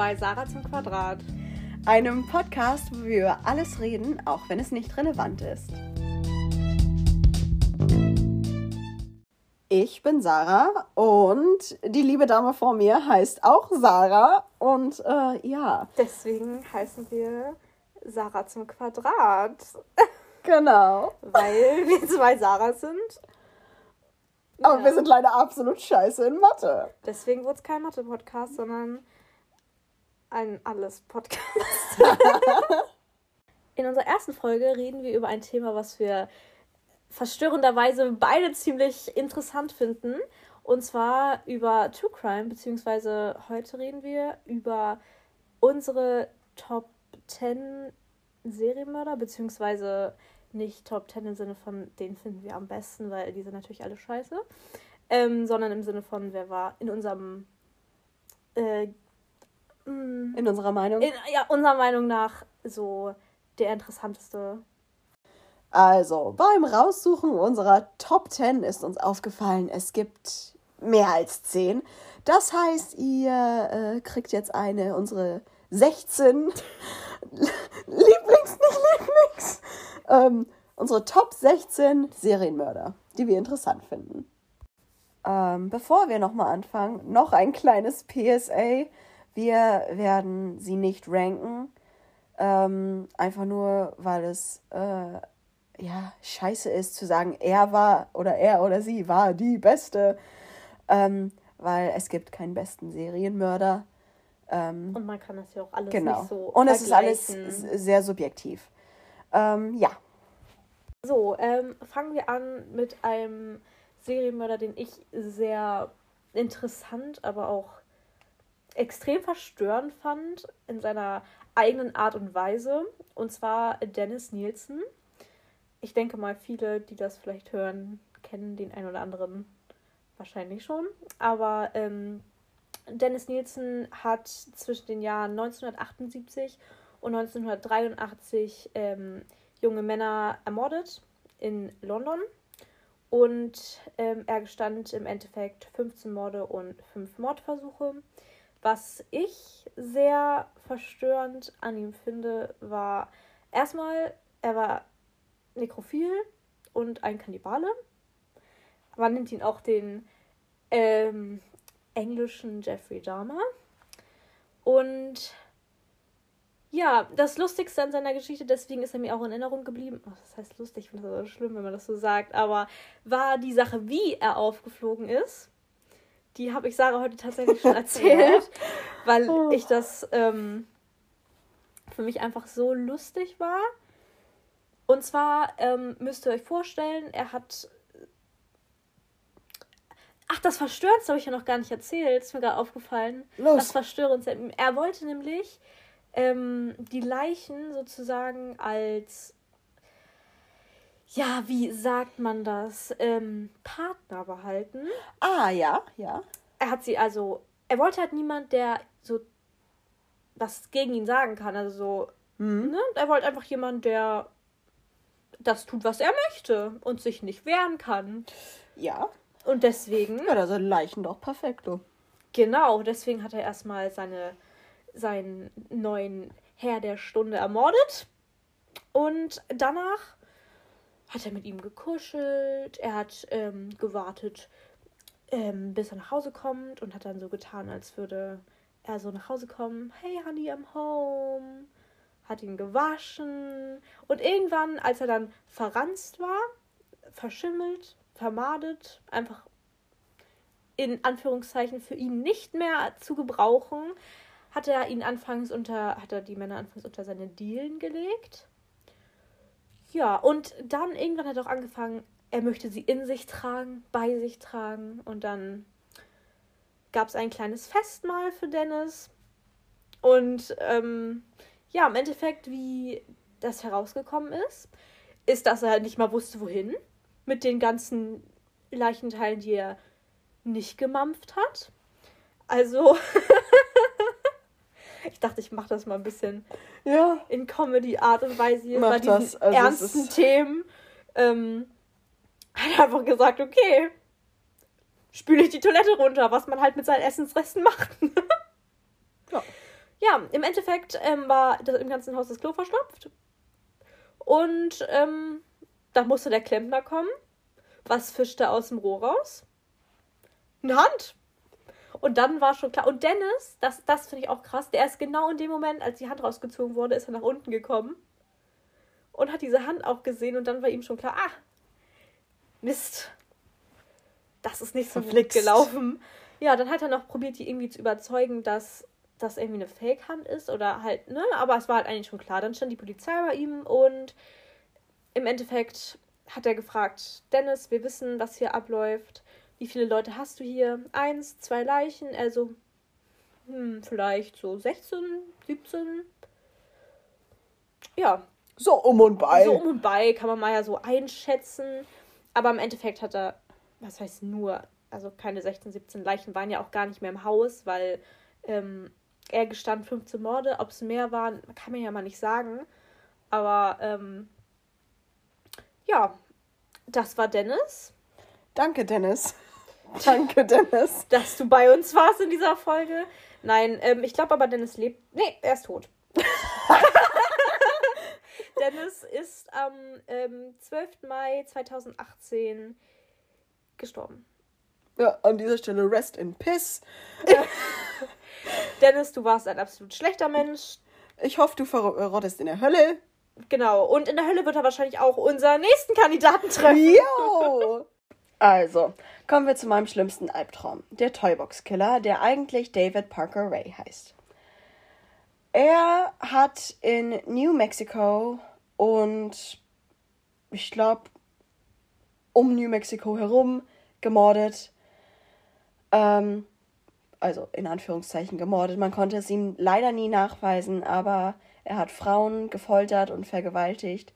bei Sarah zum Quadrat. Einem Podcast, wo wir über alles reden, auch wenn es nicht relevant ist. Ich bin Sarah und die liebe Dame vor mir heißt auch Sarah und äh, ja. Deswegen heißen wir Sarah zum Quadrat. Genau. Weil wir zwei Sarah sind. Aber ja. wir sind leider absolut scheiße in Mathe. Deswegen wurde es kein Mathe-Podcast, sondern ein Alles-Podcast. in unserer ersten Folge reden wir über ein Thema, was wir verstörenderweise beide ziemlich interessant finden. Und zwar über True Crime, beziehungsweise heute reden wir über unsere Top 10 Serienmörder, beziehungsweise nicht Top 10 im Sinne von, den finden wir am besten, weil die sind natürlich alle scheiße, ähm, sondern im Sinne von, wer war in unserem. Äh, mm, in unserer Meinung? In, ja, unserer Meinung nach so der interessanteste. Also, beim Raussuchen unserer Top 10 ist uns aufgefallen, es gibt mehr als 10. Das heißt, ihr äh, kriegt jetzt eine, unsere 16 Lieblings, nicht Lieblings, ähm, unsere Top 16 Serienmörder, die wir interessant finden. Ähm, bevor wir nochmal anfangen, noch ein kleines PSA. Wir werden sie nicht ranken. Ähm, einfach nur, weil es äh, ja scheiße ist zu sagen, er war oder er oder sie war die Beste. Ähm, weil es gibt keinen besten Serienmörder. Ähm, und man kann das ja auch alles genau. nicht so. Und es ist alles sehr subjektiv. Ähm, ja. So, ähm, fangen wir an mit einem Serienmörder, den ich sehr interessant, aber auch extrem verstörend fand in seiner eigenen Art und Weise. Und zwar Dennis Nielsen. Ich denke mal, viele, die das vielleicht hören, kennen den einen oder anderen wahrscheinlich schon. Aber ähm, Dennis Nielsen hat zwischen den Jahren 1978 und 1983 ähm, junge Männer ermordet in London. Und ähm, er gestand im Endeffekt 15 Morde und 5 Mordversuche. Was ich sehr verstörend an ihm finde, war erstmal, er war nekrophil und ein Kannibale. Man nennt ihn auch den ähm, englischen Jeffrey Dahmer. Und ja, das Lustigste an seiner Geschichte, deswegen ist er mir auch in Erinnerung geblieben. Oh, das heißt lustig, ich finde das so schlimm, wenn man das so sagt, aber war die Sache, wie er aufgeflogen ist. Die habe ich Sarah heute tatsächlich schon erzählt, weil oh. ich das ähm, für mich einfach so lustig war. Und zwar ähm, müsst ihr euch vorstellen, er hat Ach, das Verstörendste habe ich ja noch gar nicht erzählt. Ist mir gerade aufgefallen. Los. Das Verstörendste. Er wollte nämlich ähm, die Leichen sozusagen als, ja, wie sagt man das, ähm, Partner behalten. Ah, ja, ja. Er hat sie also, er wollte halt niemand, der so was gegen ihn sagen kann. Also so, mhm. ne? Er wollte einfach jemand, der das tut, was er möchte und sich nicht wehren kann. Ja. Und deswegen. Ja, da sind Leichen doch perfekt, du. Genau, deswegen hat er erstmal seine, seinen neuen Herr der Stunde ermordet. Und danach hat er mit ihm gekuschelt. Er hat ähm, gewartet, ähm, bis er nach Hause kommt und hat dann so getan, als würde er so nach Hause kommen. Hey, Honey, I'm home. Hat ihn gewaschen. Und irgendwann, als er dann verranzt war, verschimmelt, vermadet, einfach in Anführungszeichen für ihn nicht mehr zu gebrauchen, hat er ihn anfangs unter, hat er die Männer anfangs unter seine Dielen gelegt. Ja, und dann irgendwann hat er auch angefangen, er möchte sie in sich tragen, bei sich tragen. Und dann gab es ein kleines Festmahl für Dennis. Und ähm, ja, im Endeffekt, wie das herausgekommen ist, ist, dass er nicht mal wusste, wohin mit den ganzen Leichenteilen, die er nicht gemampft hat. Also, ich dachte, ich mache das mal ein bisschen ja. in Comedy-Art und Weise hier bei diesen also ernsten Themen. Ähm, hat einfach gesagt, okay, spüle ich die Toilette runter, was man halt mit seinen Essensresten macht. ja. ja, im Endeffekt ähm, war das, im ganzen Haus das Klo verstopft. Und ähm, da musste der Klempner kommen. Was fischte aus dem Rohr raus? Eine Hand. Und dann war schon klar. Und Dennis, das, das finde ich auch krass, der ist genau in dem Moment, als die Hand rausgezogen wurde, ist er nach unten gekommen. Und hat diese Hand auch gesehen. Und dann war ihm schon klar, ah, Mist. Das ist nicht so gut Verflixt. gelaufen. Ja, dann hat er noch probiert, die irgendwie zu überzeugen, dass das irgendwie eine Fake-Hand ist oder halt, ne? Aber es war halt eigentlich schon klar. Dann stand die Polizei bei ihm und im Endeffekt hat er gefragt, Dennis, wir wissen, was hier abläuft. Wie viele Leute hast du hier? Eins, zwei Leichen, also hm, vielleicht so 16, 17. Ja, So um und bei. so um und bei kann man mal ja so einschätzen. Aber im Endeffekt hat er, was heißt nur, also keine 16, 17 Leichen waren ja auch gar nicht mehr im Haus, weil ähm, er gestand 15 Morde. Ob es mehr waren, kann man ja mal nicht sagen. Aber ähm, ja, das war Dennis. Danke, Dennis. Danke, Dennis. dass du bei uns warst in dieser Folge. Nein, ähm, ich glaube aber, Dennis lebt. Nee, er ist tot. Dennis ist am ähm, 12. Mai 2018 gestorben. Ja, an dieser Stelle Rest in Piss. Dennis, du warst ein absolut schlechter Mensch. Ich hoffe, du verrottest in der Hölle. Genau. Und in der Hölle wird er wahrscheinlich auch unseren nächsten Kandidaten treffen. Jo! Also, kommen wir zu meinem schlimmsten Albtraum. Der Toybox-Killer, der eigentlich David Parker Ray heißt. Er hat in New Mexico und ich glaube um New Mexico herum gemordet. Ähm, also in Anführungszeichen gemordet. Man konnte es ihm leider nie nachweisen, aber er hat Frauen gefoltert und vergewaltigt.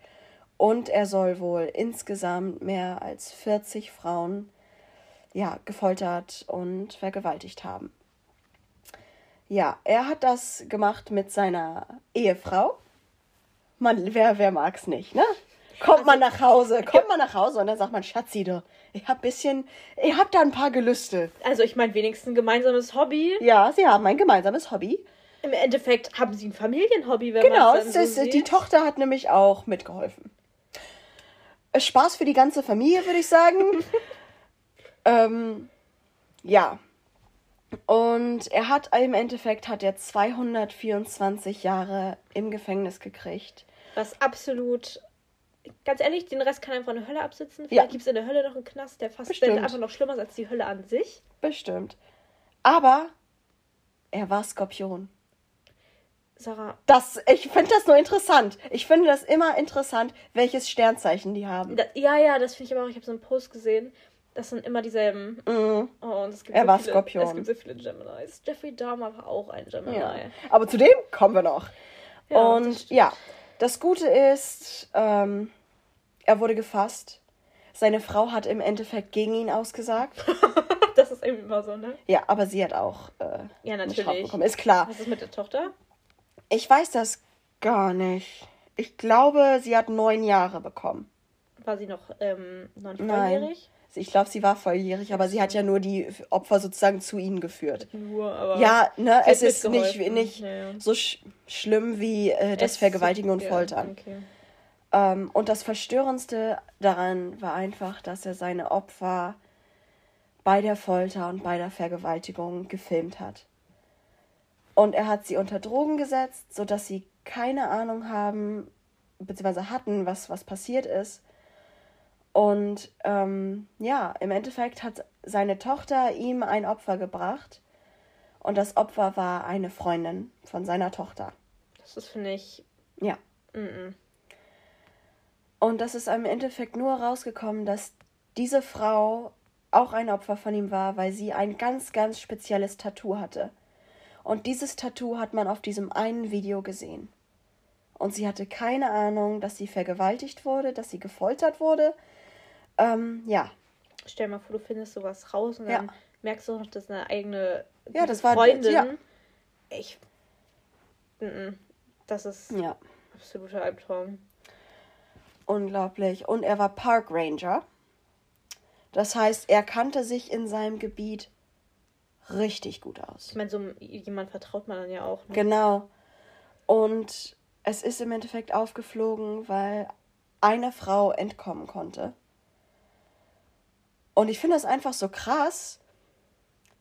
Und er soll wohl insgesamt mehr als 40 Frauen ja, gefoltert und vergewaltigt haben. Ja, er hat das gemacht mit seiner Ehefrau. Man, wer, wer mag's nicht, ne? Kommt man nach Hause, kommt man nach Hause und dann sagt man, Schatzi, du, ich hab bisschen, ich hab da ein paar Gelüste. Also ich meine, wenigstens ein gemeinsames Hobby. Ja, sie haben ein gemeinsames Hobby. Im Endeffekt haben sie ein Familienhobby, wenn Genau, man es so die. Tochter hat nämlich auch mitgeholfen. Spaß für die ganze Familie, würde ich sagen. ähm, ja. Und er hat im Endeffekt hat er 224 Jahre im Gefängnis gekriegt. Was absolut. Ganz ehrlich, den Rest kann einfach in der Hölle absitzen. Ja. Vielleicht gibt es in der Hölle noch einen Knast, der fast Bestimmt. einfach noch schlimmer ist als die Hölle an sich. Bestimmt. Aber er war Skorpion. Sarah, Das, ich finde das nur interessant. Ich finde das immer interessant, welches Sternzeichen die haben. da, ja, ja, das finde ich aber auch. Ich habe so einen Post gesehen. Das sind immer dieselben. Mhm. Oh, und es gibt Er so war viele, Skorpion. Es gibt so viele Geminis. Jeffrey Dahmer war auch ein Gemini. Ja. Aber zu dem kommen wir noch. Ja, das und stimmt. ja, das Gute ist, ähm, er wurde gefasst. Seine Frau hat im Endeffekt gegen ihn ausgesagt. das ist irgendwie immer so, ne? Ja, aber sie hat auch äh, Ja, eine natürlich. Strafe bekommen. Ist klar. Was ist mit der Tochter? Ich weiß das gar nicht. Ich glaube, sie hat neun Jahre bekommen. War sie noch, ähm, Nein. volljährig? Ich glaube, sie war volljährig, aber sie hat ja nur die Opfer sozusagen zu ihnen geführt. Nur, aber. Ja, ne, es ist nicht, nicht Ja, ja. so sch schlimm wie äh, das Es- Vergewaltigen und ja, Foltern. Okay. Ähm, und das Verstörendste daran war einfach, dass er seine Opfer bei der Folter und bei der Vergewaltigung gefilmt hat. Und er hat sie unter Drogen gesetzt, sodass sie keine Ahnung haben, beziehungsweise hatten, was, was passiert ist. Und ähm, ja, im Endeffekt hat seine Tochter ihm ein Opfer gebracht. Und das Opfer war eine Freundin von seiner Tochter. Das ist, finde ich. Ja. Mm Und das ist im Endeffekt nur rausgekommen, dass diese Frau auch ein Opfer von ihm war, weil sie ein ganz, ganz spezielles Tattoo hatte. Und dieses Tattoo hat man auf diesem einen Video gesehen. Und sie hatte keine Ahnung, dass sie vergewaltigt wurde, dass sie gefoltert wurde. Ähm, ja. Stell dir mal vor, du findest sowas raus und Ja. dann merkst du noch, dass eine eigene Ja, das war- Freundin. ja. Ich. Das ist Ja. absoluter Albtraum. Unglaublich. Und er war Park Ranger. Das heißt, er kannte sich in seinem Gebiet richtig gut aus. Ich meine, so jemand vertraut man dann ja auch. Ne? Genau. Und es ist im Endeffekt aufgeflogen, weil eine Frau entkommen konnte. Und ich finde es einfach so krass,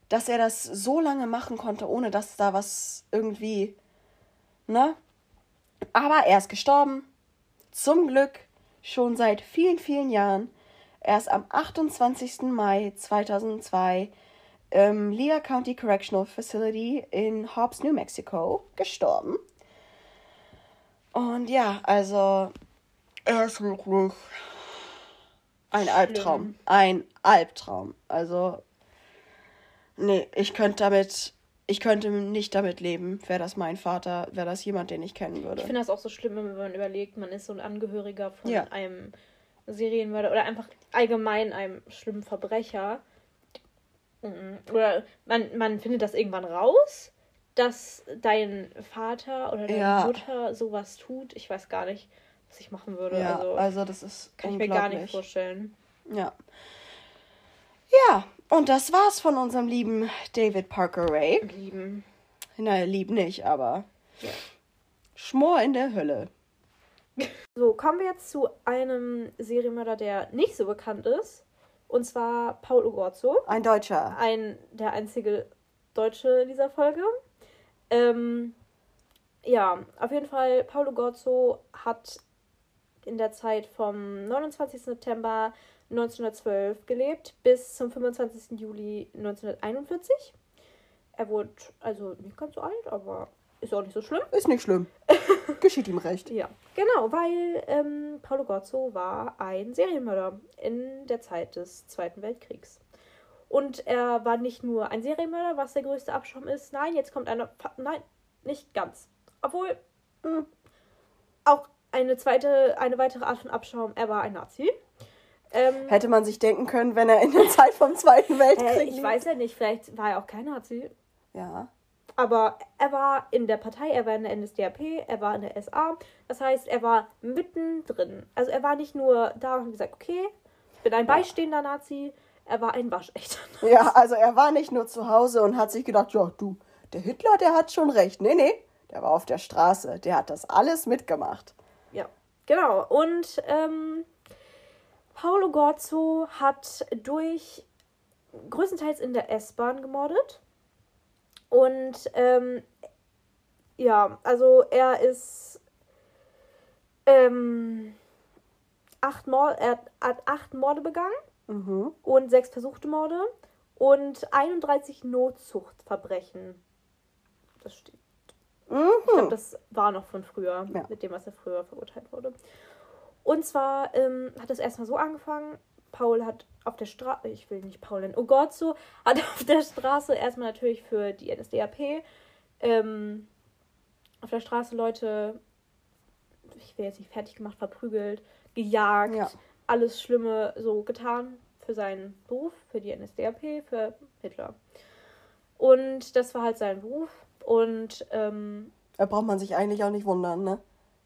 dass er das so lange machen konnte, ohne dass da was irgendwie, ne? Aber er ist gestorben. Zum Glück schon seit vielen, vielen Jahren. Er ist am 28. Mai 2002 im Lea County Correctional Facility in Hobbs, New Mexico gestorben. Und ja, also er ist wirklich ein Schlimm. Albtraum. Ein Albtraum. Also Nee, ich könnte damit, ich könnte nicht damit leben. Wäre das mein Vater, wäre das jemand, den ich kennen würde. Ich finde das auch so schlimm, wenn man überlegt, man ist so ein Angehöriger von ja. einem Serienmörder oder einfach allgemein einem schlimmen Verbrecher. Mhm. Oder man, man findet das irgendwann raus, dass dein Vater oder deine ja. Mutter sowas tut. Ich weiß gar nicht, was ich machen würde. Ja, also, also das ist kann ich mir gar nicht vorstellen. Ja. Ja, und das war's von unserem lieben David Parker Ray. Lieben. Naja, lieb nicht, aber. Ja. Schmor in der Hölle. So, kommen wir jetzt zu einem Serienmörder, der nicht so bekannt ist. Und zwar Paul Ugorzo. Ein Deutscher. Ein, der einzige Deutsche in dieser Folge. Ähm, ja, auf jeden Fall, Paul Ugorzo hat in der Zeit vom 29. September 1912 gelebt bis zum 25. Juli 1941. Er wurde also nicht ganz so alt, aber ist auch nicht so schlimm. Ist nicht schlimm. Geschieht ihm recht. Ja, genau, weil ähm, Paulo Gozzo war ein Serienmörder in der Zeit des Zweiten Weltkriegs. Und er war nicht nur ein Serienmörder, was der größte Abschaum ist. Nein, jetzt kommt eine. Nein, nicht ganz. Obwohl. Mh, hm, auch eine zweite, eine weitere Art von Abschaum. Er war ein Nazi. Ähm, Hätte man sich denken können, wenn er in der Zeit vom Zweiten Weltkrieg. Äh, ich weiß ja nicht, vielleicht war er auch kein Nazi. Ja. Aber er war in der Partei, er war in der NSDAP, er war in der SA. Das heißt, er war mittendrin. Also er war nicht nur da und gesagt, okay, ich bin ein beistehender Nazi, er war ein waschechter Nazi. Ja, also er war nicht nur zu Hause und hat sich gedacht, ja, du, der Hitler, der hat schon recht. Nee, nee, der war auf der Straße, der hat das alles mitgemacht. Ja, genau. Und ähm, Paolo Gorzo hat durch größtenteils in der S-Bahn gemordet. Und ähm, ja, also er ist ähm, acht Mord, er hat acht Morde begangen mhm. und sechs versuchte Morde und 31 Notzuchtverbrechen. Das steht. Mhm. Ich glaube, das war noch von früher, ja. mit dem, was er früher verurteilt wurde. Und zwar ähm, hat es erstmal so angefangen. Paul hat auf der Straße, ich will nicht Paul nennen, oh Gott, so, hat auf der Straße erstmal natürlich für die NSDAP ähm, auf der Straße Leute, ich will jetzt nicht fertig gemacht, verprügelt, gejagt, ja. alles Schlimme so getan für seinen Beruf, für die NSDAP, für Hitler. Und das war halt sein Beruf. Und ähm, da braucht man sich eigentlich auch nicht wundern, ne?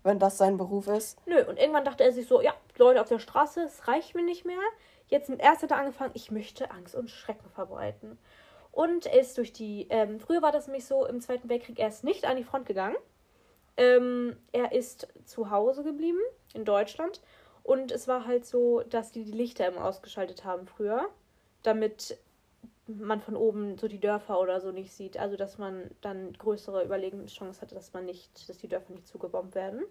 Wenn das sein Beruf ist. Nö, und irgendwann dachte er sich so, ja, Leute auf der Straße, es reicht mir nicht mehr. Jetzt erst hat er angefangen, ich möchte Angst und Schrecken verbreiten. Und er ist durch die, ähm, früher war das nämlich so, im Zweiten Weltkrieg, er ist nicht an die Front gegangen. Ähm, er ist zu Hause geblieben, in Deutschland. Und es war halt so, dass die die Lichter immer ausgeschaltet haben früher, damit man von oben so die Dörfer oder so nicht sieht. Also dass man dann größere Überlegenschance hatte, dass man nicht, dass die Dörfer nicht zugebombt werden.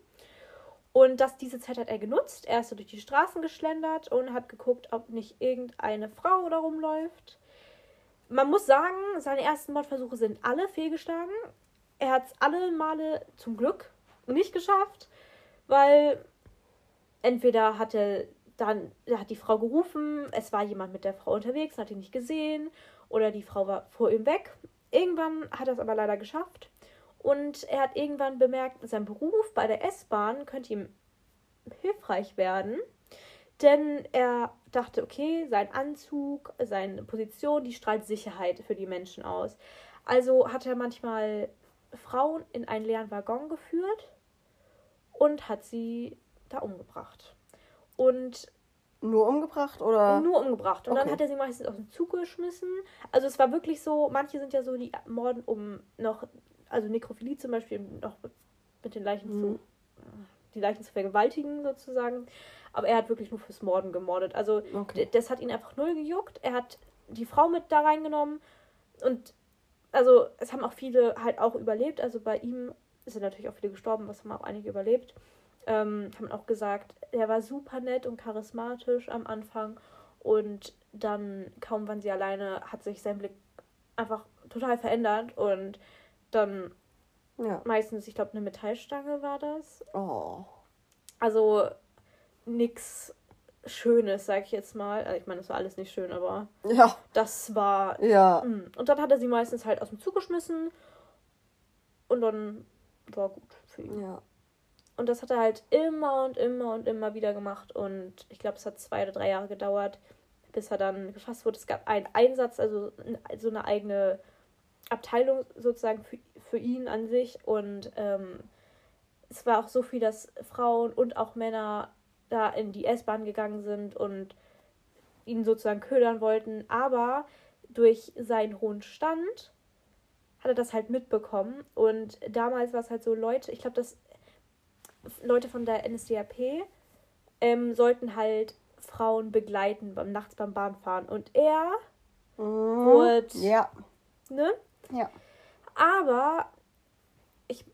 Und dass diese Zeit hat er genutzt. Er ist so durch die Straßen geschlendert und hat geguckt, ob nicht irgendeine Frau da rumläuft. Man muss sagen, seine ersten Mordversuche sind alle fehlgeschlagen. Er hat es alle Male zum Glück nicht geschafft, weil entweder hat er dann hat die Frau gerufen, es war jemand mit der Frau unterwegs, hat ihn nicht gesehen oder die Frau war vor ihm weg. Irgendwann hat er es aber leider geschafft und er hat irgendwann bemerkt, sein Beruf bei der S-Bahn könnte ihm hilfreich werden, denn er dachte, okay, sein Anzug, seine Position, die strahlt Sicherheit für die Menschen aus. Also hat er manchmal Frauen in einen leeren Waggon geführt und hat sie da umgebracht. Und Nur umgebracht oder? Nur umgebracht. Und dann Okay. hat er sie meistens aus dem Zug geschmissen. Also es war wirklich so, manche sind ja so, die morden, um noch, also Nekrophilie zum Beispiel, noch mit den Leichen Mhm. zu, die Leichen zu vergewaltigen sozusagen. Aber er hat wirklich nur fürs Morden gemordet. Also Okay. das hat ihn einfach null gejuckt. Er hat die Frau mit da reingenommen und also es haben auch viele halt auch überlebt. Also bei ihm sind natürlich auch viele gestorben, was haben auch einige überlebt. Ähm, haben auch gesagt, er war super nett und charismatisch am Anfang und dann kaum waren sie alleine, hat sich sein Blick einfach total verändert und dann Ja. meistens, ich glaube, eine Metallstange war das. Oh. Also nix Schönes, sag ich jetzt mal. Also ich meine, das war alles nicht schön, aber Ja. das war. Ja. Mm. Und dann hat er sie meistens halt aus dem Zug geschmissen und dann war gut für ihn. Ja. Und das hat er halt immer und immer und immer wieder gemacht. Und ich glaube, es hat zwei oder drei Jahre gedauert, bis er dann gefasst wurde. Es gab einen Einsatz, also so eine eigene Abteilung sozusagen für, für ihn an sich. Und ähm, es war auch so viel, dass Frauen und auch Männer da in die S-Bahn gegangen sind und ihn sozusagen ködern wollten. Aber durch seinen hohen Stand hat er das halt mitbekommen. Und damals war es halt so, Leute, ich glaube, dass Leute von der NSDAP ähm, sollten halt Frauen begleiten beim nachts beim Bahnfahren. Und er, Mhm. Wurde- Ja. ne? Ja. Aber ich,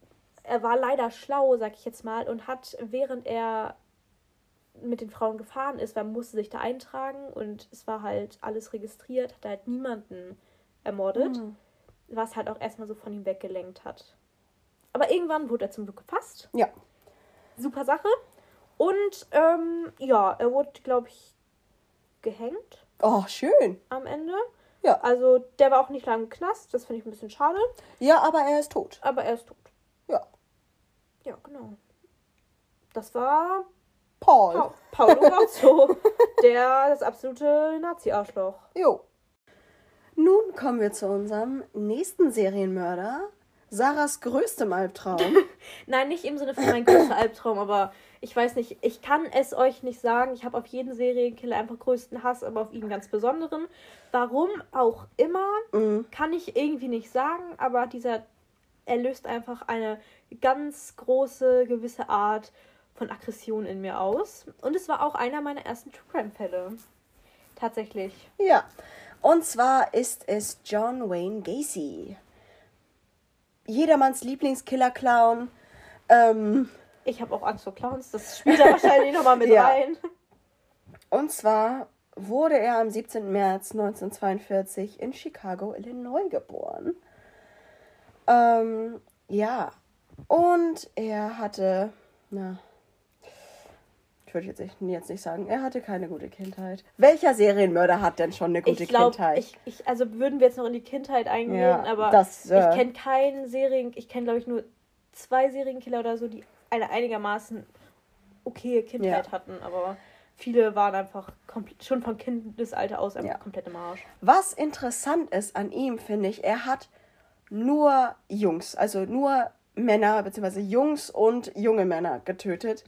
er war leider schlau, sag ich jetzt mal, und hat, während er mit den Frauen gefahren ist, weil man musste sich da eintragen und es war halt alles registriert, hat er halt niemanden ermordet, Mhm. was halt auch erstmal so von ihm weggelenkt hat. Aber irgendwann wurde er zum Glück gefasst. Ja. Super Sache. Und ähm, ja, er wurde, glaube ich, gehängt Oh, schön. am Ende. Ja. Also der war auch nicht lange im Knast, das finde ich ein bisschen schade, Ja, aber er ist tot. aber er ist tot. Ja. Ja, genau. Das war Paul. pa Paulo Grazzo, der das absolute Nazi-Arschloch. Jo. Nun kommen wir zu unserem nächsten Serienmörder. Sarahs größtem Albtraum. Nein, nicht im Sinne von mein größter Albtraum, aber ich weiß nicht, ich kann es euch nicht sagen. Ich habe auf jeden Serienkiller einfach größten Hass, aber auf ihn ganz besonderen. Warum auch immer, Mhm. kann ich irgendwie nicht sagen, aber dieser, er löst einfach eine ganz große, gewisse Art von Aggression in mir aus. Und es war auch einer meiner ersten True Crime-Fälle. Tatsächlich. Ja. Und zwar ist es John Wayne Gacy. Jedermanns Lieblingskiller-Clown. Ähm, Ich habe auch Angst vor Clowns, das spielt da wahrscheinlich nochmal mit Ja. rein. und zwar wurde er am 17. März 1942 in Chicago, Illinois geboren. Ähm, ja. Und er hatte, na, ich würde jetzt, nicht- jetzt nicht sagen, er hatte keine gute Kindheit. Welcher Serienmörder hat denn schon eine gute ich glaube, Kindheit? ich, ich, also würden wir jetzt noch in die Kindheit eingehen, Ja, aber das, äh, ich kenne keinen Serien, ich kenne glaube ich nur zwei Serienkiller oder so, die eine einigermaßen okaye Kindheit Ja. hatten, aber viele waren einfach schon von Kindesalter aus einfach Ja. komplett im Arsch. Was interessant ist an ihm, finde ich, er hat nur Jungs, also nur Männer, beziehungsweise Jungs und junge Männer getötet,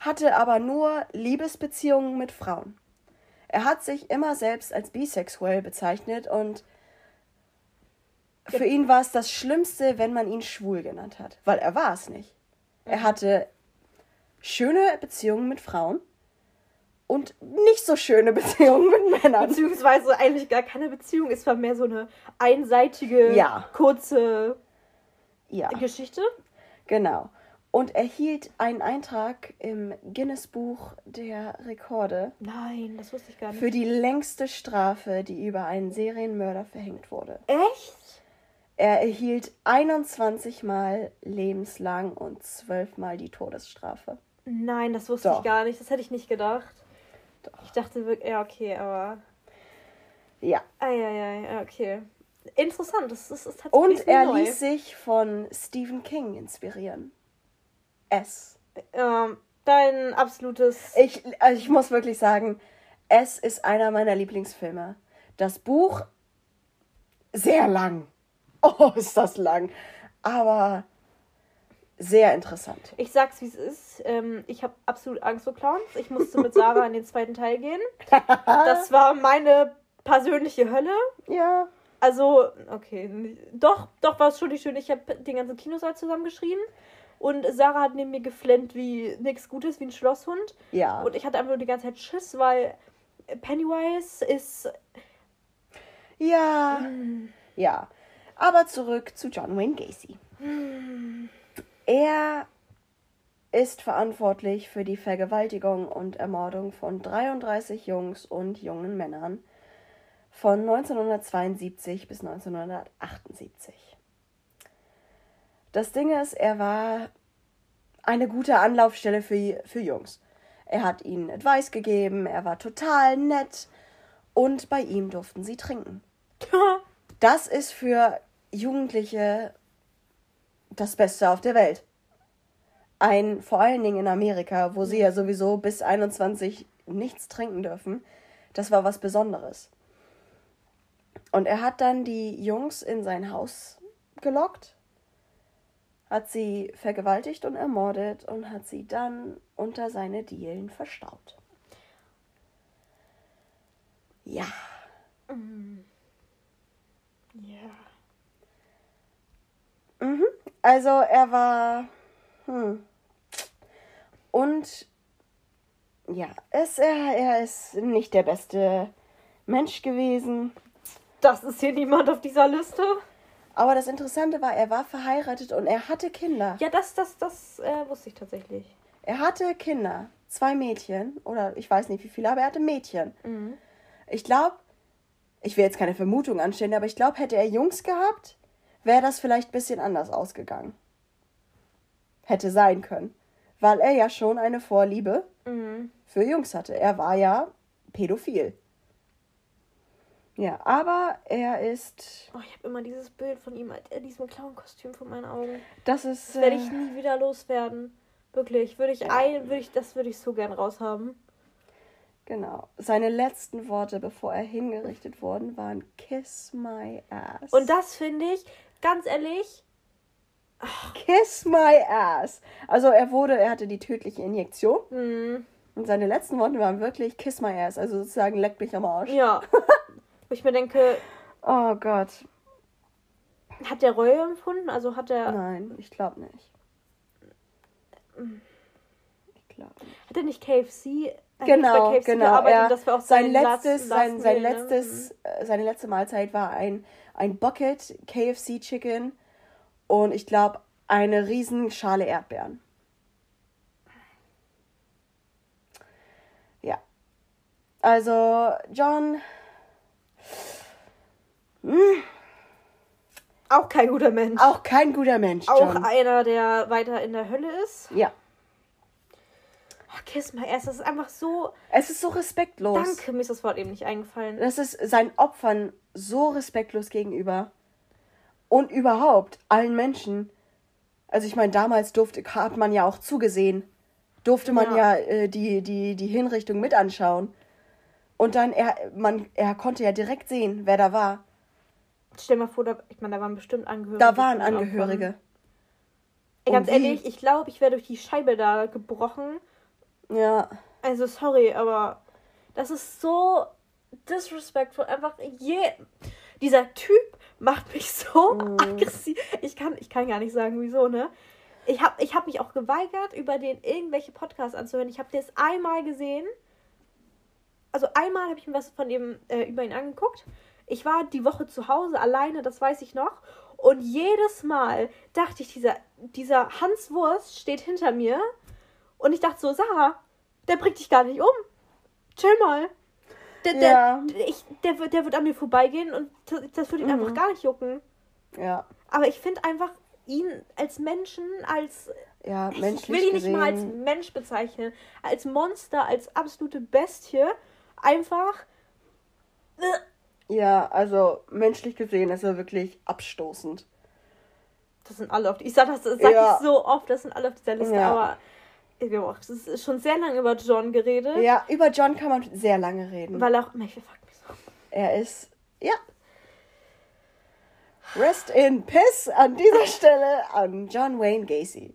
hatte aber nur Liebesbeziehungen mit Frauen. Er hat sich immer selbst als bisexuell bezeichnet und für ihn war es das Schlimmste, wenn man ihn schwul genannt hat, weil er war es nicht. Er hatte schöne Beziehungen mit Frauen und nicht so schöne Beziehungen mit Männern. Beziehungsweise eigentlich gar keine Beziehung, es war mehr so eine einseitige, Ja. kurze Ja. Geschichte. Genau. Und erhielt einen Eintrag im Guinness-Buch der Rekorde Nein, das wusste ich gar nicht. für die längste Strafe, die über einen Serienmörder verhängt wurde. Echt? Er erhielt 21 Mal lebenslang und 12 Mal die Todesstrafe. Nein, das wusste Doch. ich gar nicht. Das hätte ich nicht gedacht. Doch. Ich dachte wirklich, ja, okay, aber. Ja. Eieiei, okay. Interessant, das ist, ist tatsächlich Und er neu. ließ sich von Stephen King inspirieren. S. Ähm, dein absolutes. Ich, also ich muss wirklich sagen, es ist einer meiner Lieblingsfilme. Das Buch sehr lang. Oh, ist das lang. Aber sehr interessant. Ich sag's, wie es ist. Ähm, ich habe absolut Angst vor Clowns. Ich musste mit Sarah in den zweiten Teil gehen. Das war meine persönliche Hölle. Ja. Also, okay. Doch, doch war es schon nicht schön. Ich habe den ganzen Kinosaal zusammengeschrien. Und Sarah hat neben mir geflennt wie nichts Gutes, wie ein Schlosshund. Ja. Und ich hatte einfach nur die ganze Zeit Schiss, weil Pennywise ist. Ja. Ja. Aber zurück zu John Wayne Gacy. Er ist verantwortlich für die Vergewaltigung und Ermordung von 33 Jungs und jungen Männern von 1972 bis 1978. Das Ding ist, er war eine gute Anlaufstelle für, für Jungs. Er hat ihnen Advice gegeben, er war total nett und bei ihm durften sie trinken. Das ist für Jugendliche das Beste auf der Welt. Ein, vor allen Dingen in Amerika, wo sie ja sowieso bis 21 nichts trinken dürfen, das war was Besonderes. Und er hat dann die Jungs in sein Haus gelockt, hat sie vergewaltigt und ermordet und hat sie dann unter seine Dielen verstaut. Ja. Ja. Mhm. Also er war. Hm. Und ja, es, er, er ist nicht der beste Mensch gewesen. Das ist hier niemand auf dieser Liste. Aber das Interessante war, er war verheiratet und er hatte Kinder. Ja, das, das, das äh, wusste ich tatsächlich. Er hatte Kinder. Zwei Mädchen. Oder ich weiß nicht wie viele, aber er hatte Mädchen. Mhm. Ich glaube, ich will jetzt keine Vermutung anstellen, aber ich glaube, hätte er Jungs gehabt, wäre das vielleicht ein bisschen anders ausgegangen. Hätte sein können. Weil er ja schon eine Vorliebe Mhm. für Jungs hatte. Er war ja pädophil. Ja, aber er ist. Oh, ich habe immer dieses Bild von ihm in diesem Clown-Kostüm vor meinen Augen. Das ist. Das werde äh, ich nie wieder loswerden. Wirklich. Würde ich ein, würde ich, das würde ich so gern raushaben. Genau. Seine letzten Worte, bevor er hingerichtet worden, waren Kiss my ass. Und das finde ich, ganz ehrlich, Kiss my ass. Also er wurde, er hatte die tödliche Injektion hm, und seine letzten Worte waren wirklich Kiss my ass. Also sozusagen leck mich am Arsch. ja. Wo ich mir denke, Oh Gott. hat der Reue empfunden? Also hat er, Nein, ich glaube nicht. Ich glaube nicht. hat er nicht KFC? hat Genau, KFC genau. Er, sein letztes, sein, sein ne? letztes, äh, seine letzte Mahlzeit war ein, ein Bucket KFC Chicken und ich glaube eine riesen Schale Erdbeeren. Ja. Also John. Hm, Auch kein guter Mensch. auch kein guter Mensch, Auch John. einer, der weiter in der Hölle ist. Ja. Oh, Kiss my ass, das ist einfach so. Es ist so respektlos. Danke, mir ist das Wort eben nicht eingefallen. Das ist seinen Opfern so respektlos gegenüber. Und überhaupt allen Menschen. Also ich meine, damals durfte, hat man ja auch zugesehen. Durfte man ja, Ja. äh, die, die, die Hinrichtung mit anschauen. Und dann, er, man, er konnte ja direkt sehen, wer da war. Stell mal vor, da, ich meine, da waren bestimmt Angehörige. Da waren Angehörige. Ey, ganz ehrlich, ich glaube, ich wäre durch die Scheibe da gebrochen. Ja. Also sorry, aber das ist so disrespectful. Einfach je. Dieser Typ macht mich so Mhm. aggressiv. Ich kann, ich kann gar nicht sagen, wieso, ne? Ich habe ich hab mich auch geweigert, über den irgendwelche Podcasts anzuhören. Ich habe das einmal gesehen. Also einmal habe ich mir was von ihm äh, über ihn angeguckt. Ich war die Woche zu Hause alleine, das weiß ich noch. Und jedes Mal dachte ich, dieser, dieser Hans Wurst steht hinter mir. Und ich dachte so, Sarah, der bringt dich gar nicht um. Chill mal. Der, der, Ja. ich, der, wird- der wird an mir vorbeigehen und das, würde ihn Mhm. einfach gar nicht jucken. Ja. Aber ich finde einfach ihn als Menschen, als. Ja, Ich menschlich will ihn nicht gesehen. mal als Mensch bezeichnen. Als Monster, als absolute Bestie. Einfach. Äh, Ja, also menschlich gesehen ist er wirklich abstoßend. Das sind alle auf die. Ich sag das sag Ja. ich so oft, das sind alle auf dieser Liste, Ja. aber. Wir haben auch es ist schon sehr lange über John geredet. Ja, über John kann man sehr lange reden. Weil auch. Ich fuck mich so. Er ist, ja. Rest in Piss an dieser Stelle an John Wayne Gacy.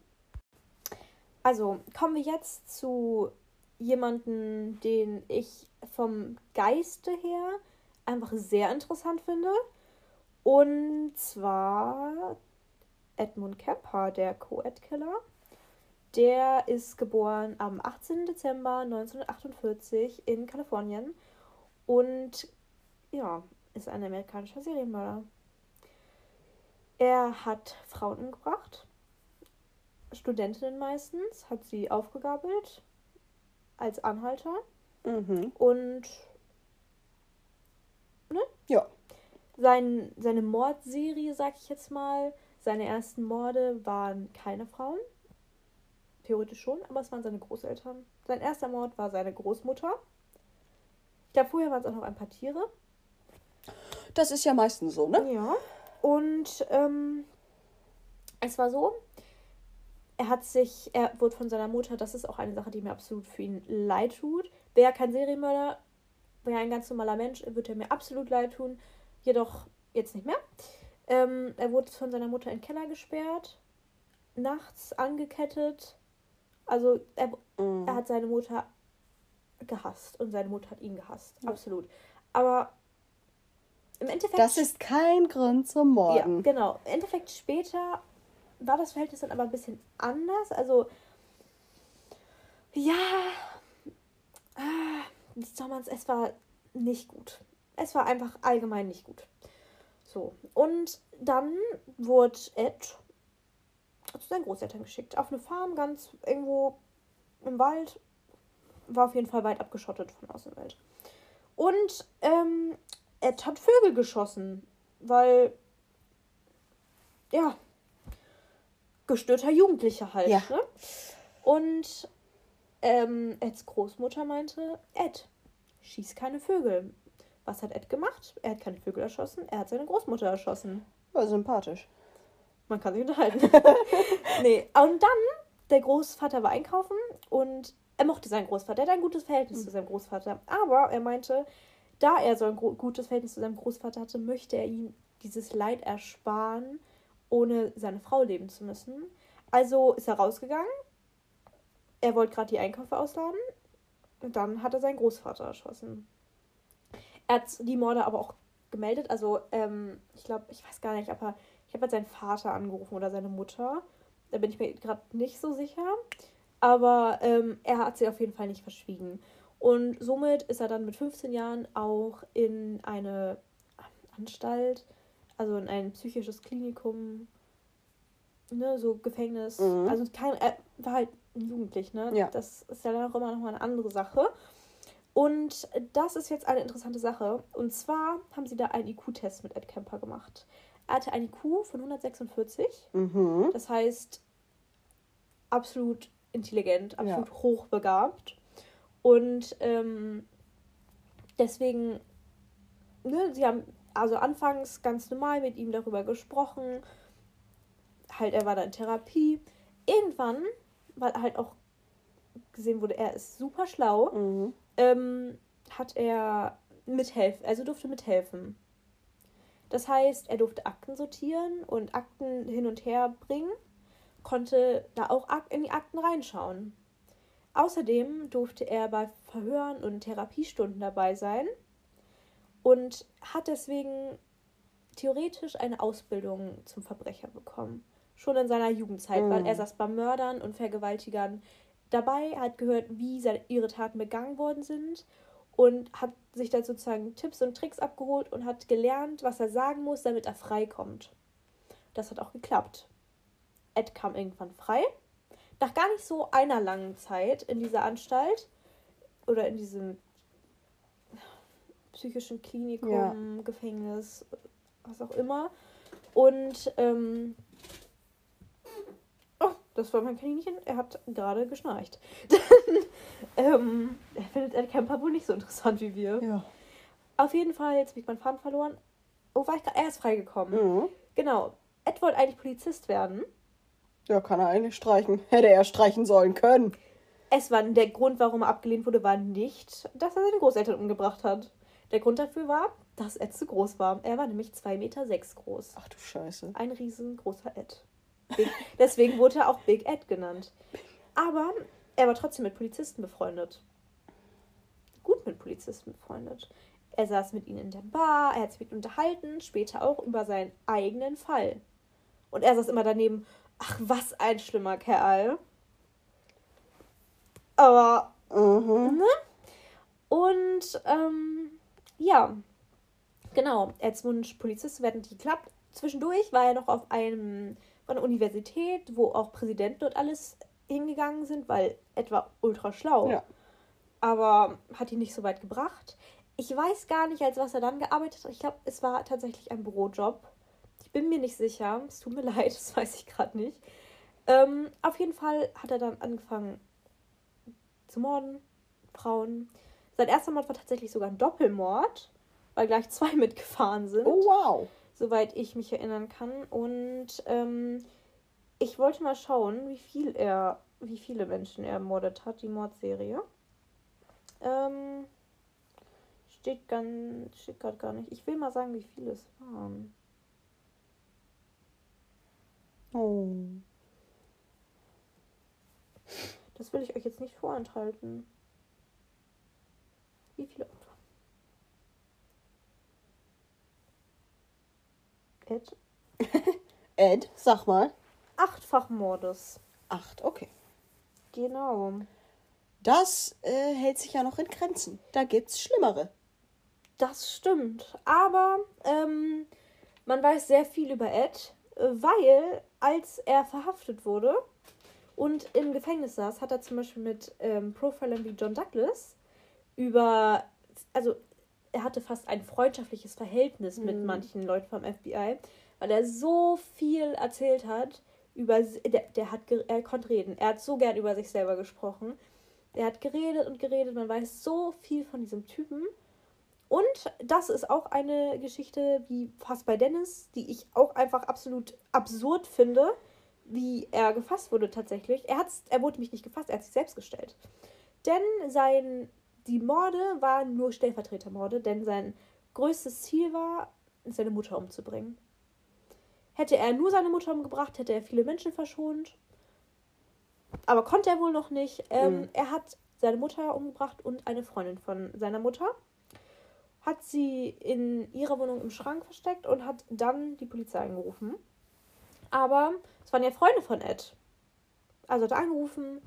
Also kommen wir jetzt zu jemanden, den ich vom Geiste her einfach sehr interessant finde. Und zwar Edmund Kemper, der Co-Ed-Killer. Der ist geboren am 18. Dezember 1948 in Kalifornien und ja, ist ein amerikanischer Serienmörder. Er hat Frauen umgebracht, Studentinnen meistens, hat sie aufgegabelt als Anhalter Mhm. und? Ja. Sein, seine Mordserie, sag ich jetzt mal, seine ersten Morde waren keine Frauen. Theoretisch schon, aber es waren seine Großeltern. Sein erster Mord war seine Großmutter. Ich glaube, vorher waren es auch noch ein paar Tiere. Das ist ja meistens so, ne? Ja. Und ähm, es war so, er hat sich, er wurde von seiner Mutter, das ist auch eine Sache, die mir absolut für ihn leid tut. Wäre kein Serienmörder, wäre ein ganz normaler Mensch, würde er mir absolut leid tun. Jedoch jetzt nicht mehr. Ähm, er wurde von seiner Mutter in den Keller gesperrt, nachts angekettet. Also er, Mhm. er hat seine Mutter gehasst und seine Mutter hat ihn gehasst. Ja. Absolut. Aber im Endeffekt. Das ist kein Grund zum Ja, Morden. genau. Im Endeffekt später war das Verhältnis dann aber ein bisschen anders. Also, ja, ah, soll man's, es war nicht gut. Es war einfach allgemein nicht gut. So, und dann wurde Ed zu seinen Großeltern geschickt. Auf eine Farm, ganz irgendwo im Wald. War auf jeden Fall weit abgeschottet von Außenwelt. Und ähm, Ed hat Vögel geschossen, weil ja, gestörter Jugendlicher halt. Ja. Ne? Und ähm, Eds Großmutter meinte, Ed, schieß keine Vögel. Was hat Ed gemacht? Er hat keine Vögel erschossen, er hat seine Großmutter erschossen. War sympathisch. Man kann sich unterhalten. nee, und dann, der Großvater war einkaufen und er mochte seinen Großvater. Er hat ein gutes Verhältnis zu seinem Großvater. Aber er meinte, da er so ein gutes Verhältnis zu seinem Großvater hatte, möchte er ihm dieses Leid ersparen, ohne seine Frau leben zu müssen. Also ist er rausgegangen. Er wollte gerade die Einkäufe ausladen. Und dann hat er seinen Großvater erschossen. Er hat die Morde aber auch gemeldet. Also, ähm, ich glaube, ich weiß gar nicht, aber ich habe halt seinen Vater angerufen oder seine Mutter. Da bin ich mir gerade nicht so sicher. Aber ähm, er hat sie auf jeden Fall nicht verschwiegen. Und somit ist er dann mit 15 Jahren auch in eine Anstalt, also in ein psychisches Klinikum, ne, so Gefängnis. Mhm. Also kein, er war halt Jugendlich, ne? Ja. Das ist ja dann auch immer noch mal eine andere Sache. Und das ist jetzt eine interessante Sache. Und zwar haben sie da einen IQ-Test mit Ed Kemper gemacht. Er hatte einen IQ von 146. Mhm. Das heißt, absolut intelligent, absolut hochbegabt. Und ähm, deswegen, ne, sie haben also anfangs ganz normal mit ihm darüber gesprochen. Halt, er war da in Therapie. Irgendwann, weil halt auch gesehen wurde, er ist super schlau, Mhm. ähm, hat er mithelfen, also durfte mithelfen. Das heißt, er durfte Akten sortieren und Akten hin und her bringen, konnte da auch in die Akten reinschauen. Außerdem durfte er bei Verhören und Therapiestunden dabei sein und hat deswegen theoretisch eine Ausbildung zum Verbrecher bekommen. Schon in seiner Jugendzeit, weil Mhm. er saß bei Mördern und Vergewaltigern dabei, hat gehört, wie seine, ihre Taten begangen worden sind und hat sich dann sozusagen Tipps und Tricks abgeholt und hat gelernt, was er sagen muss, damit er frei kommt. Das hat auch geklappt. Ed kam irgendwann frei. Nach gar nicht so einer langen Zeit in dieser Anstalt oder in diesem psychischen Klinikum, Ja. Gefängnis, was auch immer. Und ähm, das war mein Kaninchen. Er hat gerade geschnarcht. ähm, er findet Ed Kemper wohl nicht so interessant wie wir. Ja. Auf jeden Fall, jetzt habe ich meinen Faden verloren. Oh, war ich gerade? Er ist freigekommen. Mhm. Genau. Ed wollte eigentlich Polizist werden. Ja, kann er eigentlich streichen. Hätte er streichen sollen können. Es war der Grund, warum er abgelehnt wurde, war nicht, dass er seine Großeltern umgebracht hat. Der Grund dafür war, dass Ed zu groß war. Er war nämlich 2,6 Meter sechs groß. Ach du Scheiße. Ein riesengroßer Ed. Big, deswegen wurde er auch Big Ed genannt. Aber er war trotzdem mit Polizisten befreundet. Gut mit Polizisten befreundet. Er saß mit ihnen in der Bar, er hat sich mit ihnen unterhalten, später auch über seinen eigenen Fall. Und er saß immer daneben, ach, was ein schlimmer Kerl. Aber, Mhm. ne? Und, ähm, ja, genau, als Wunsch Polizist zu werden, nicht geklappt. Zwischendurch war er noch auf einem, auf einer Universität, wo auch Präsidenten und alles hingegangen sind, weil etwa ultra schlau. Ja. Aber hat ihn nicht so weit gebracht. Ich weiß gar nicht, als was er dann gearbeitet hat. Ich glaube, es war tatsächlich ein Bürojob. Ich bin mir nicht sicher. Es tut mir leid, das weiß ich gerade nicht. Ähm, auf jeden Fall hat er dann angefangen zu morden. Frauen. Sein erster Mord war tatsächlich sogar ein Doppelmord, weil gleich zwei mitgefahren sind Oh, wow. Soweit ich mich erinnern kann. Und ähm, ich wollte mal schauen, wie viel er, wie viele Menschen er ermordet hat, die Mordserie. Ähm, steht ganz, steht gerade gar nicht. Ich will mal sagen, wie viele es waren. Oh. Das will ich euch jetzt nicht vorenthalten. Wie viele Opfer? Ed? Ed, sag mal. Achtfach Mordes. Acht, okay. Genau. Das äh, hält sich ja noch in Grenzen. Da gibt's Schlimmere. Das stimmt. Aber ähm, man weiß sehr viel über Ed, äh, weil als er verhaftet wurde und im Gefängnis saß, hat er zum Beispiel mit ähm, Profilern wie John Douglas über, also er hatte fast ein freundschaftliches Verhältnis mit Mhm. manchen Leuten vom FBI, weil er so viel erzählt hat über, der, der hat, er konnte reden, er hat so gern über sich selber gesprochen. Er hat geredet und geredet, man weiß so viel von diesem Typen. Und das ist auch eine Geschichte wie fast bei Dennis, die ich auch einfach absolut absurd finde, wie er gefasst wurde tatsächlich. Er, hat's, er wurde mich nicht gefasst, er hat sich selbst gestellt. Denn sein, die Morde waren nur Stellvertretermorde, denn sein größtes Ziel war, seine Mutter umzubringen. Hätte er nur seine Mutter umgebracht, hätte er viele Menschen verschont. Aber konnte er wohl noch nicht. Ähm, Mhm. Er hat seine Mutter umgebracht und eine Freundin von seiner Mutter. Hat sie in ihrer Wohnung im Schrank versteckt und hat dann die Polizei angerufen. Aber es waren ja Freunde von Ed. Also hat er angerufen.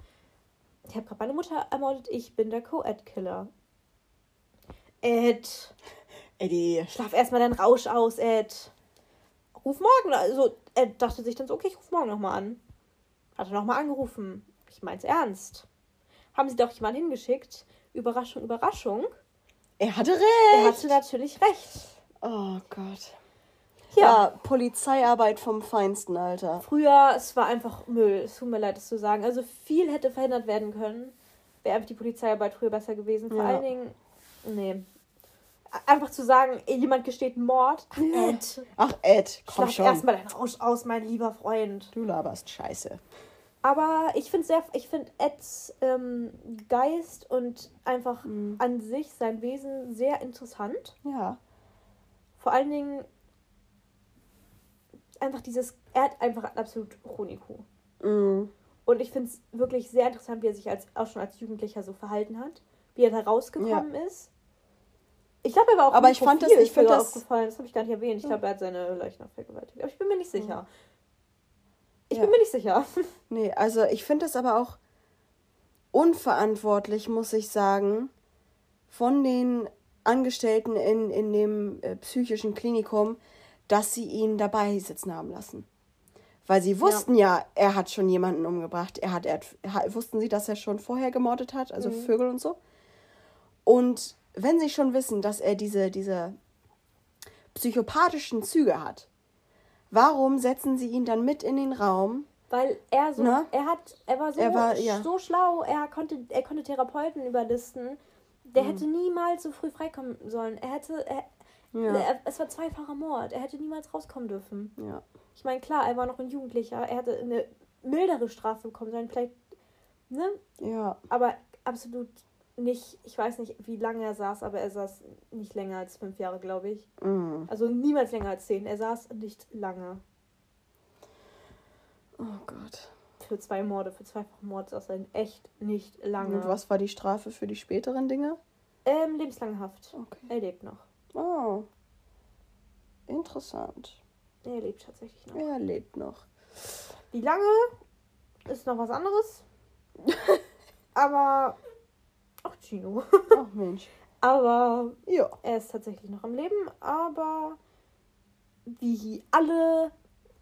Ich habe gerade meine Mutter ermordet. Ich bin der Co-Ed-Killer. Ed, Eddie. schlaf erstmal deinen Rausch aus, Ed. Ruf morgen. Also, Ed dachte sich dann so, okay, ich ruf morgen nochmal an. Hat er nochmal angerufen. Ich mein's ernst. Haben sie doch jemanden hingeschickt. Überraschung, Überraschung. Er hatte Er recht. hatte natürlich recht. Oh Gott. Ja. Ja, Polizeiarbeit vom Feinsten, Alter. Früher, es war einfach Müll. Es tut mir leid, das zu sagen. Also viel hätte verhindert werden können. Wäre einfach die Polizeiarbeit früher besser gewesen. Vor Ja. allen Dingen, nee. Einfach zu sagen, jemand gesteht Mord. Ach, Ed, Ach, Ed, komm schlaf schon. erstmal deinen Rausch aus, mein lieber Freund. Du laberst Scheiße. Aber ich finde sehr, ich finde Eds ähm, Geist und einfach Mhm. an sich sein Wesen sehr interessant. Ja. Vor allen Dingen einfach dieses, er hat einfach ein absolut Chronico. Mhm. Und ich finde es wirklich sehr interessant, wie er sich als, auch schon als Jugendlicher so verhalten hat. Wie er da rausgekommen ist. Ich glaube, er war auch Aber ich fand Profil das- ich find sogar das- aufgefallen. Das habe ich gar nicht erwähnt. Ich glaube, er hat seine Leichen auch vergewaltigt. Aber ich bin mir nicht sicher. Ich Ja. bin mir nicht sicher. Nee, also ich finde es aber auch unverantwortlich, muss ich sagen, von den Angestellten in, in dem äh, psychischen Klinikum, dass sie ihn dabei sitzen haben lassen. Weil sie wussten ja, er hat schon jemanden umgebracht. Er hat, er hat, ha- wussten sie, dass er schon vorher gemordet hat, also Vögel und so. Und wenn sie schon wissen, dass er diese, diese psychopathischen Züge hat, warum setzen sie ihn dann mit in den Raum? Weil er so, Ne? er hat, er war so, Er war- ja. so schlau, er konnte, er konnte Therapeuten überlisten. Der hätte niemals so früh freikommen sollen. Er hätte, er, Ja. er, es war zweifacher Mord. Er hätte niemals rauskommen dürfen. Ja. Ich meine, klar, er war noch ein Jugendlicher. Er hätte eine mildere Strafe bekommen sollen. Vielleicht, ne? Ja. Aber absolut nicht, ich weiß nicht, wie lange er saß, aber er saß nicht länger als fünf Jahre, glaube ich. Mm. Also niemals länger als zehn. Er saß nicht lange. Oh Gott. für zwei Morde, für zweifache Morde saß er echt nicht lange. Und was war die Strafe für die späteren Dinge? Ähm, lebenslange Haft. Okay. Er lebt noch. Oh. Interessant. Er lebt tatsächlich noch. Er lebt noch. Wie lange ist noch was anderes? Aber. Ach, Chino. Ach Mensch. Aber Ja. er ist tatsächlich noch am Leben. Aber wie alle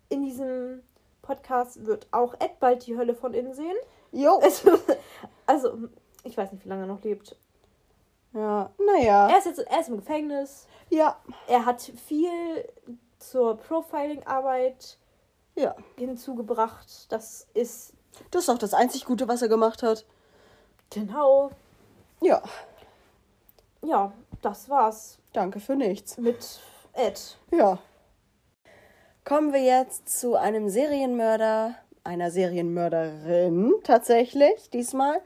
in diesem Podcast wird auch Ed bald die Hölle von innen sehen. Jo. Also, also ich weiß nicht, wie lange er noch lebt. Ja. Naja. Er ist jetzt er ist im Gefängnis. Ja. Er hat viel zur Profiling-Arbeit Ja. hinzugebracht. Das ist Das ist auch das einzig Gute, was er gemacht hat. genau. Ja. Ja, das war's Danke für nichts. mit Ed. Ja. Kommen wir jetzt zu einem Serienmörder, einer Serienmörderin tatsächlich diesmal.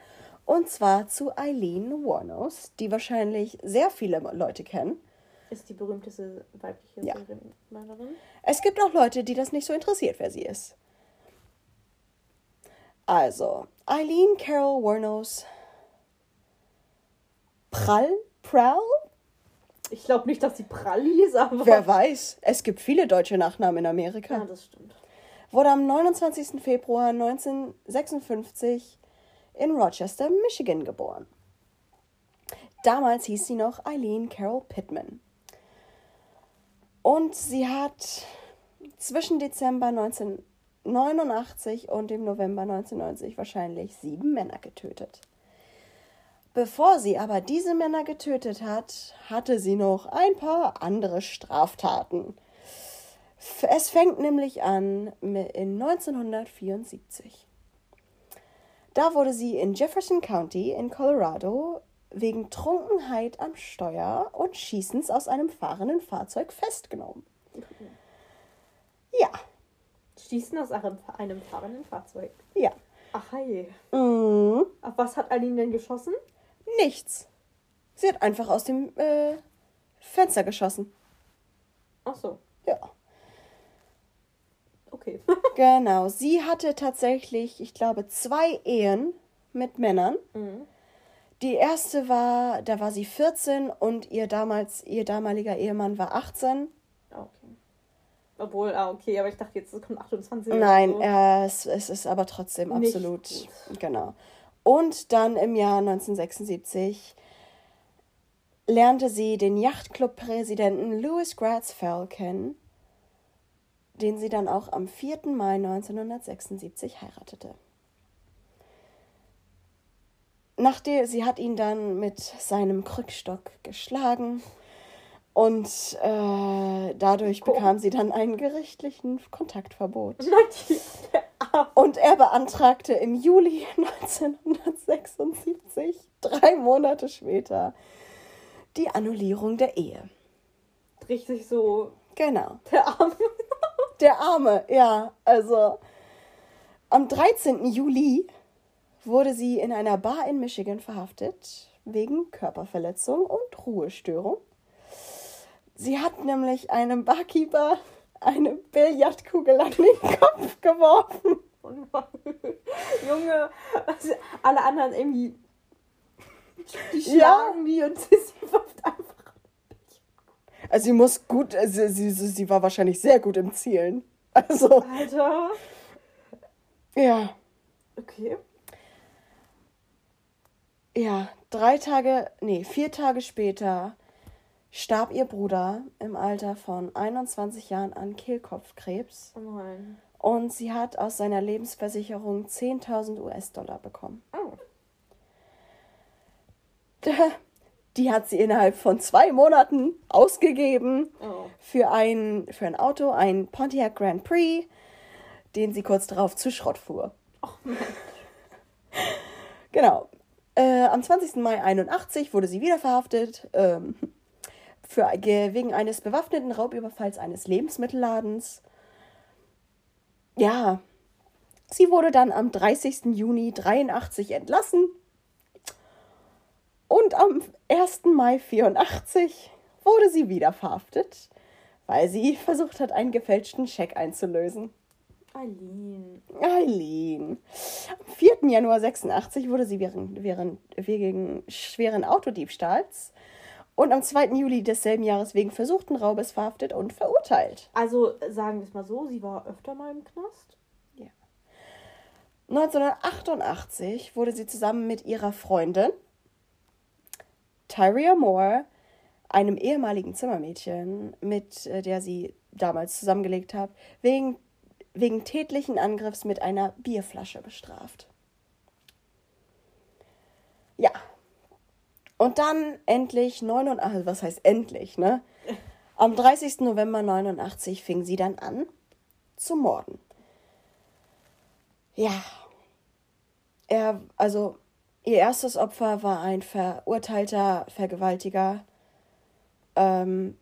Und zwar zu Eileen Warnos, die wahrscheinlich sehr viele Leute kennen. Ist die berühmteste weibliche Ja. Serienmörderin. Es gibt auch Leute, die das nicht so interessiert, wer sie ist. Also, Eileen Carol Warnos. Prall? Prowl? Ich glaube nicht, dass sie prall hieß, aber. Wer weiß. Es gibt viele deutsche Nachnamen in Amerika. Ja, das stimmt. wurde am 29. Februar 1956 in Rochester, Michigan geboren. Damals hieß sie noch Eileen Carol Pittman. Und sie hat zwischen Dezember 1989 und dem November 1990 wahrscheinlich sieben Männer getötet. Bevor sie aber diese Männer getötet hat, hatte sie noch ein paar andere Straftaten. Es fängt nämlich an in 1974. Da wurde sie in Jefferson County in Colorado wegen Trunkenheit am Steuer und Schießens aus einem fahrenden Fahrzeug festgenommen. Ja, Schießen aus einem, einem fahrenden Fahrzeug. ja. Ach hey. Mhm. Auf was hat Aline denn geschossen? Nichts. Sie hat einfach aus dem äh, Fenster geschossen. Ach so. Ja. Okay. Genau. Sie hatte tatsächlich, ich glaube, zwei Ehen mit Männern. mhm. Die erste war, da war sie 14 und ihr damals, ihr damaliger Ehemann war 18. Ah, okay. Obwohl, ah, okay, aber ich dachte jetzt, es kommt 28. oder Nein, so. äh, es, es ist aber trotzdem Nicht absolut. gut. Genau. Und dann im Jahr 1976 lernte sie den Yachtclub-Präsidenten Louis Gratz Fell kennen, den sie dann auch am 4. Mai 1976 heiratete. Nachdem sie hat ihn dann mit seinem Krückstock geschlagen und äh, dadurch Oh. bekam sie dann einen gerichtlichen Kontaktverbot. Und er beantragte im Juli 1976, drei Monate später, die Annullierung der Ehe. Richtig so. Genau. Der Arme. Der Arme, ja. Also am 13. Juli wurde sie in einer Bar in Michigan verhaftet wegen Körperverletzung und Ruhestörung. Sie hat nämlich einem Barkeeper eine Billardkugel an den Kopf geworfen. Junge, also alle anderen irgendwie. Die Ja. schlagen die und sie wirft einfach. Also sie muss gut, also sie, sie, sie war wahrscheinlich sehr gut im Zielen. Also, Alter. ja. Okay. Ja, drei Tage, nee, vier Tage später starb ihr Bruder im Alter von 21 Jahren an Kehlkopfkrebs Oh nein. und sie hat aus seiner Lebensversicherung 10.000 US-Dollar bekommen. Oh. Die hat sie innerhalb von zwei Monaten ausgegeben Oh. für ein, für ein Auto, ein Pontiac Grand Prix, den sie kurz darauf zu Schrott fuhr. Mensch. Genau. Äh, am 20. Mai 81 wurde sie wieder verhaftet ähm, für, ge- wegen eines bewaffneten Raubüberfalls eines Lebensmittelladens. Ja, sie wurde dann am 30. Juni 83 entlassen und am 1. Mai 84 wurde sie wieder verhaftet, weil sie versucht hat, einen gefälschten Scheck einzulösen. Eileen. Eileen. Am 4. Januar 86 wurde sie während, während, wegen schweren Autodiebstahls und am 2. Juli desselben Jahres wegen versuchten Raubes verhaftet und verurteilt. Also sagen wir es mal so, sie war öfter mal im Knast. 1988 wurde sie zusammen mit ihrer Freundin Tyria Moore, einem ehemaligen Zimmermädchen, mit äh, der sie damals zusammengelegt hat, wegen, wegen tätlichen Angriffs mit einer Bierflasche bestraft. Ja. Und dann endlich 89, was heißt endlich, ne? Am 30. November 89 fing sie dann an zu morden. Ja. Er, also, ihr erstes Opfer war ein verurteilter Vergewaltiger, ähm,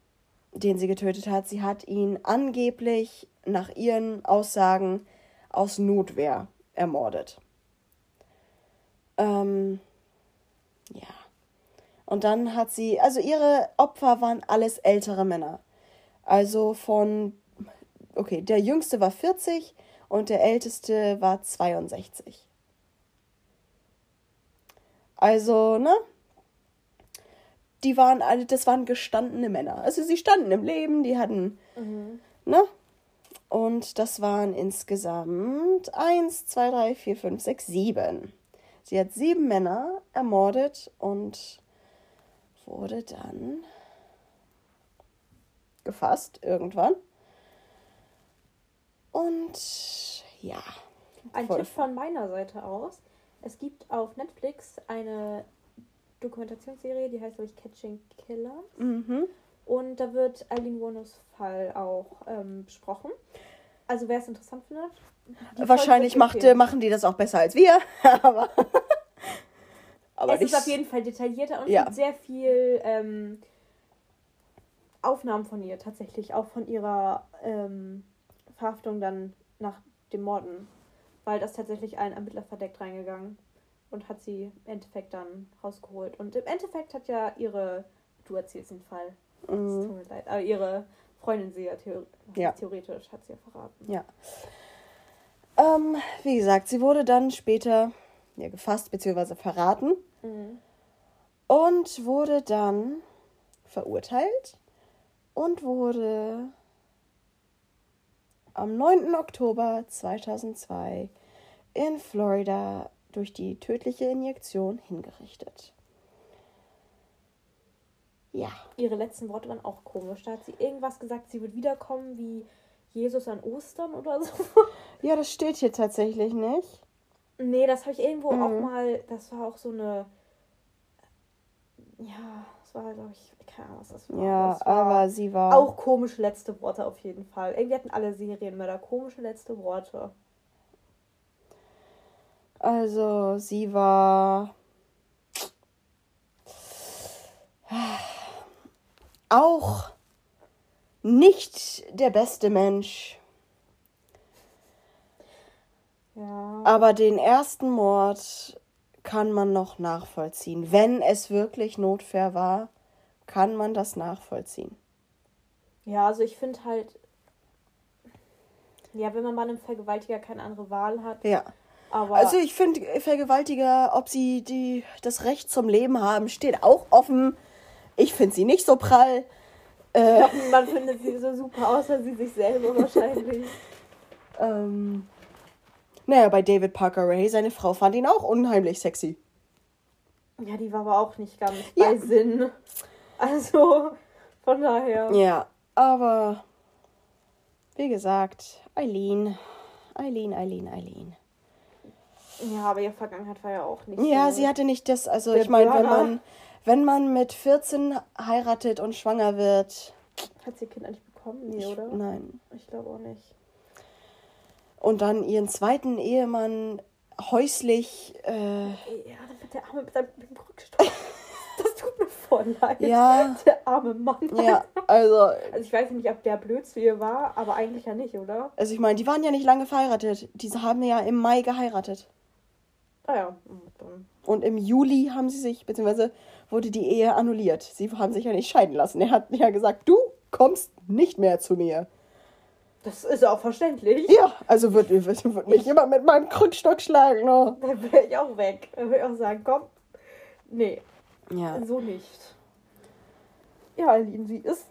den sie getötet hat. Sie hat ihn angeblich nach ihren Aussagen aus Notwehr ermordet. Ähm, ja. Und dann hat sie, also ihre Opfer waren alles ältere Männer. Also von, okay, der jüngste war 40 und der älteste war 62. Also, ne? Die waren alle, das waren gestandene Männer. Also sie standen im Leben, die hatten, Mhm. ne? Und das waren insgesamt eins, zwei, drei, vier, fünf, sechs, sieben. Sie hat sieben Männer ermordet und wurde dann gefasst irgendwann. Und ja. Ein. Tipp von meiner Seite aus. Es gibt auf Netflix eine Dokumentationsserie, die heißt, glaube ich, Catching Killer. Mhm. Und da wird Eileen Warnos Fall auch ähm, besprochen. Also wer es interessant findet. Wahrscheinlich macht, machen die das auch besser als wir. aber aber es ist auf jeden Fall detaillierter und Ja. gibt sehr viel ähm, Aufnahmen von ihr tatsächlich, auch von ihrer ähm, Verhaftung dann nach dem Morden, weil das tatsächlich ein Ermittler verdeckt reingegangen und hat sie im Endeffekt dann rausgeholt. Und im Endeffekt hat ja ihre, du erzählst den Fall, es tut Mhm. mir leid, aber ihre Freundin sie ja, theor Ja. theoretisch, hat sie ja verraten. Ja. Ähm, wie gesagt, sie wurde dann später ja, gefasst bzw. verraten Mhm. und wurde dann verurteilt und wurde am 9. Oktober 2002 in Florida durch die tödliche Injektion hingerichtet. Ja, Ihre letzten Worte waren auch komisch. Da hat sie irgendwas gesagt, sie wird wiederkommen wie Jesus an Ostern oder so. ja, das steht hier tatsächlich nicht. Nee, das habe ich irgendwo Mhm. auch mal. Das war auch so eine. Ja, das war, glaube ich, keine Ahnung, was das war. Ja, das war aber sie war Auch komische letzte Worte auf jeden Fall. Irgendwie hatten alle Serienmörder komische letzte Worte. Also, sie war auch nicht der beste Mensch, Ja. aber den ersten Mord kann man noch nachvollziehen. Wenn es wirklich Notwehr war, kann man das nachvollziehen. Ja, also ich finde halt. Ja, wenn man bei einem Vergewaltiger keine andere Wahl hat. Ja. Aber. Also ich finde Vergewaltiger, ob sie die, das Recht zum Leben haben, steht auch offen. Ich finde sie nicht so prall. Äh, man findet sie so super, außer sie sich selber wahrscheinlich. Ähm, naja, bei David Parker Ray, seine Frau fand ihn auch unheimlich sexy. Ja, die war aber auch nicht ganz Ja. bei Sinn. Also, von daher. Ja, aber wie gesagt, Eileen, Eileen, Eileen, Eileen. Ja, aber ihre Vergangenheit war ja auch nicht Ja, so. sie hatte nicht das, also ich meine, wenn man, wenn man mit 14 heiratet und schwanger wird, Hat sie Kind eigentlich bekommen? Nee, oder? nein. Ich glaube auch nicht. Und dann ihren zweiten Ehemann häuslich, äh, Ja, der Arme mit dem Rückstoß. Das tut mir voll leid. Ja. Der arme Mann. ja, also, Also ich weiß nicht, ob der blöd zu ihr war, aber eigentlich ja nicht, oder? also ich meine, die waren ja nicht lange verheiratet. Diese haben ja im Mai geheiratet. Ah ja. hm, Dann. Und im Juli haben sie sich, beziehungsweise wurde die Ehe annulliert. Sie haben sich ja nicht scheiden lassen. Er hat ja gesagt, du kommst nicht mehr zu mir. Das ist auch verständlich. Ja, also wird, wird, wird mich jemand mit meinem Krückstock schlagen. Ne? Dann wäre ich auch weg. Dann würde ich auch sagen, komm. Nee, Ja. so nicht. Ja, Aline, sie ist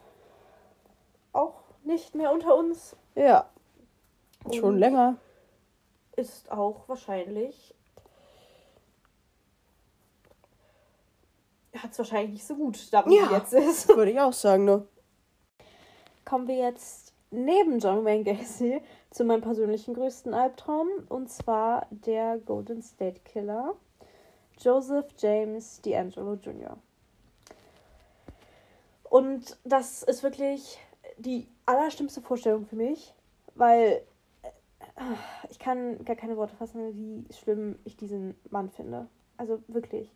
auch nicht mehr unter uns. Ja. Schon Und länger. Ist auch wahrscheinlich. Hat es wahrscheinlich nicht so gut, da wo Ja. sie jetzt ist. Würde ich auch sagen, ne? kommen wir jetzt neben John Wayne Gacy zu meinem persönlichen größten Albtraum und zwar der Golden State Killer Joseph James D'Angelo Jr. Und das ist wirklich die allerschlimmste Vorstellung für mich, weil äh, ich kann gar keine Worte fassen, wie schlimm ich diesen Mann finde. Also wirklich.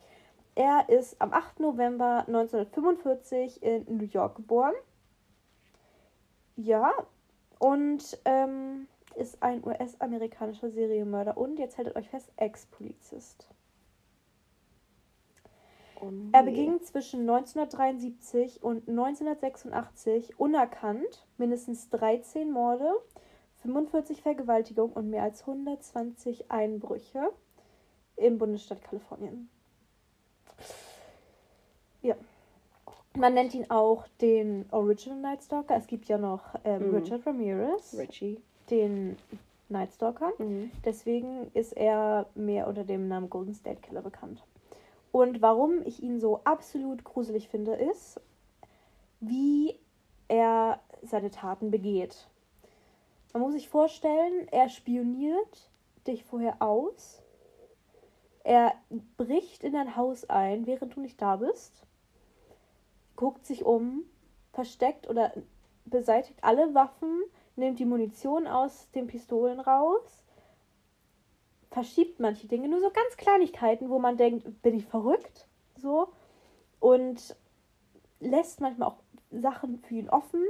Er ist am 8. November 1945 in New York geboren. Ja, und ähm, ist ein US-amerikanischer Serienmörder und, jetzt haltet euch fest, Ex-Polizist. Oh, nee. Er beging zwischen 1973 und 1986 unerkannt mindestens 13 Morde, 45 Vergewaltigungen und mehr als 120 Einbrüche im Bundesstaat Kalifornien. Ja. Man nennt ihn auch den Original Night Stalker. Es gibt ja noch ähm, Mhm. Richard Ramirez, Richie. den Night Stalker. Mhm. Deswegen ist er mehr unter dem Namen Golden State Killer bekannt. Und warum ich ihn so absolut gruselig finde, ist, wie er seine Taten begeht. Man muss sich vorstellen, er spioniert dich vorher aus. Er bricht in dein Haus ein, während du nicht da bist. Guckt sich um, versteckt oder beseitigt alle Waffen, nimmt die Munition aus den Pistolen raus, verschiebt manche Dinge, nur so ganz Kleinigkeiten, wo man denkt, bin ich verrückt? So. Und lässt manchmal auch Sachen für ihn offen.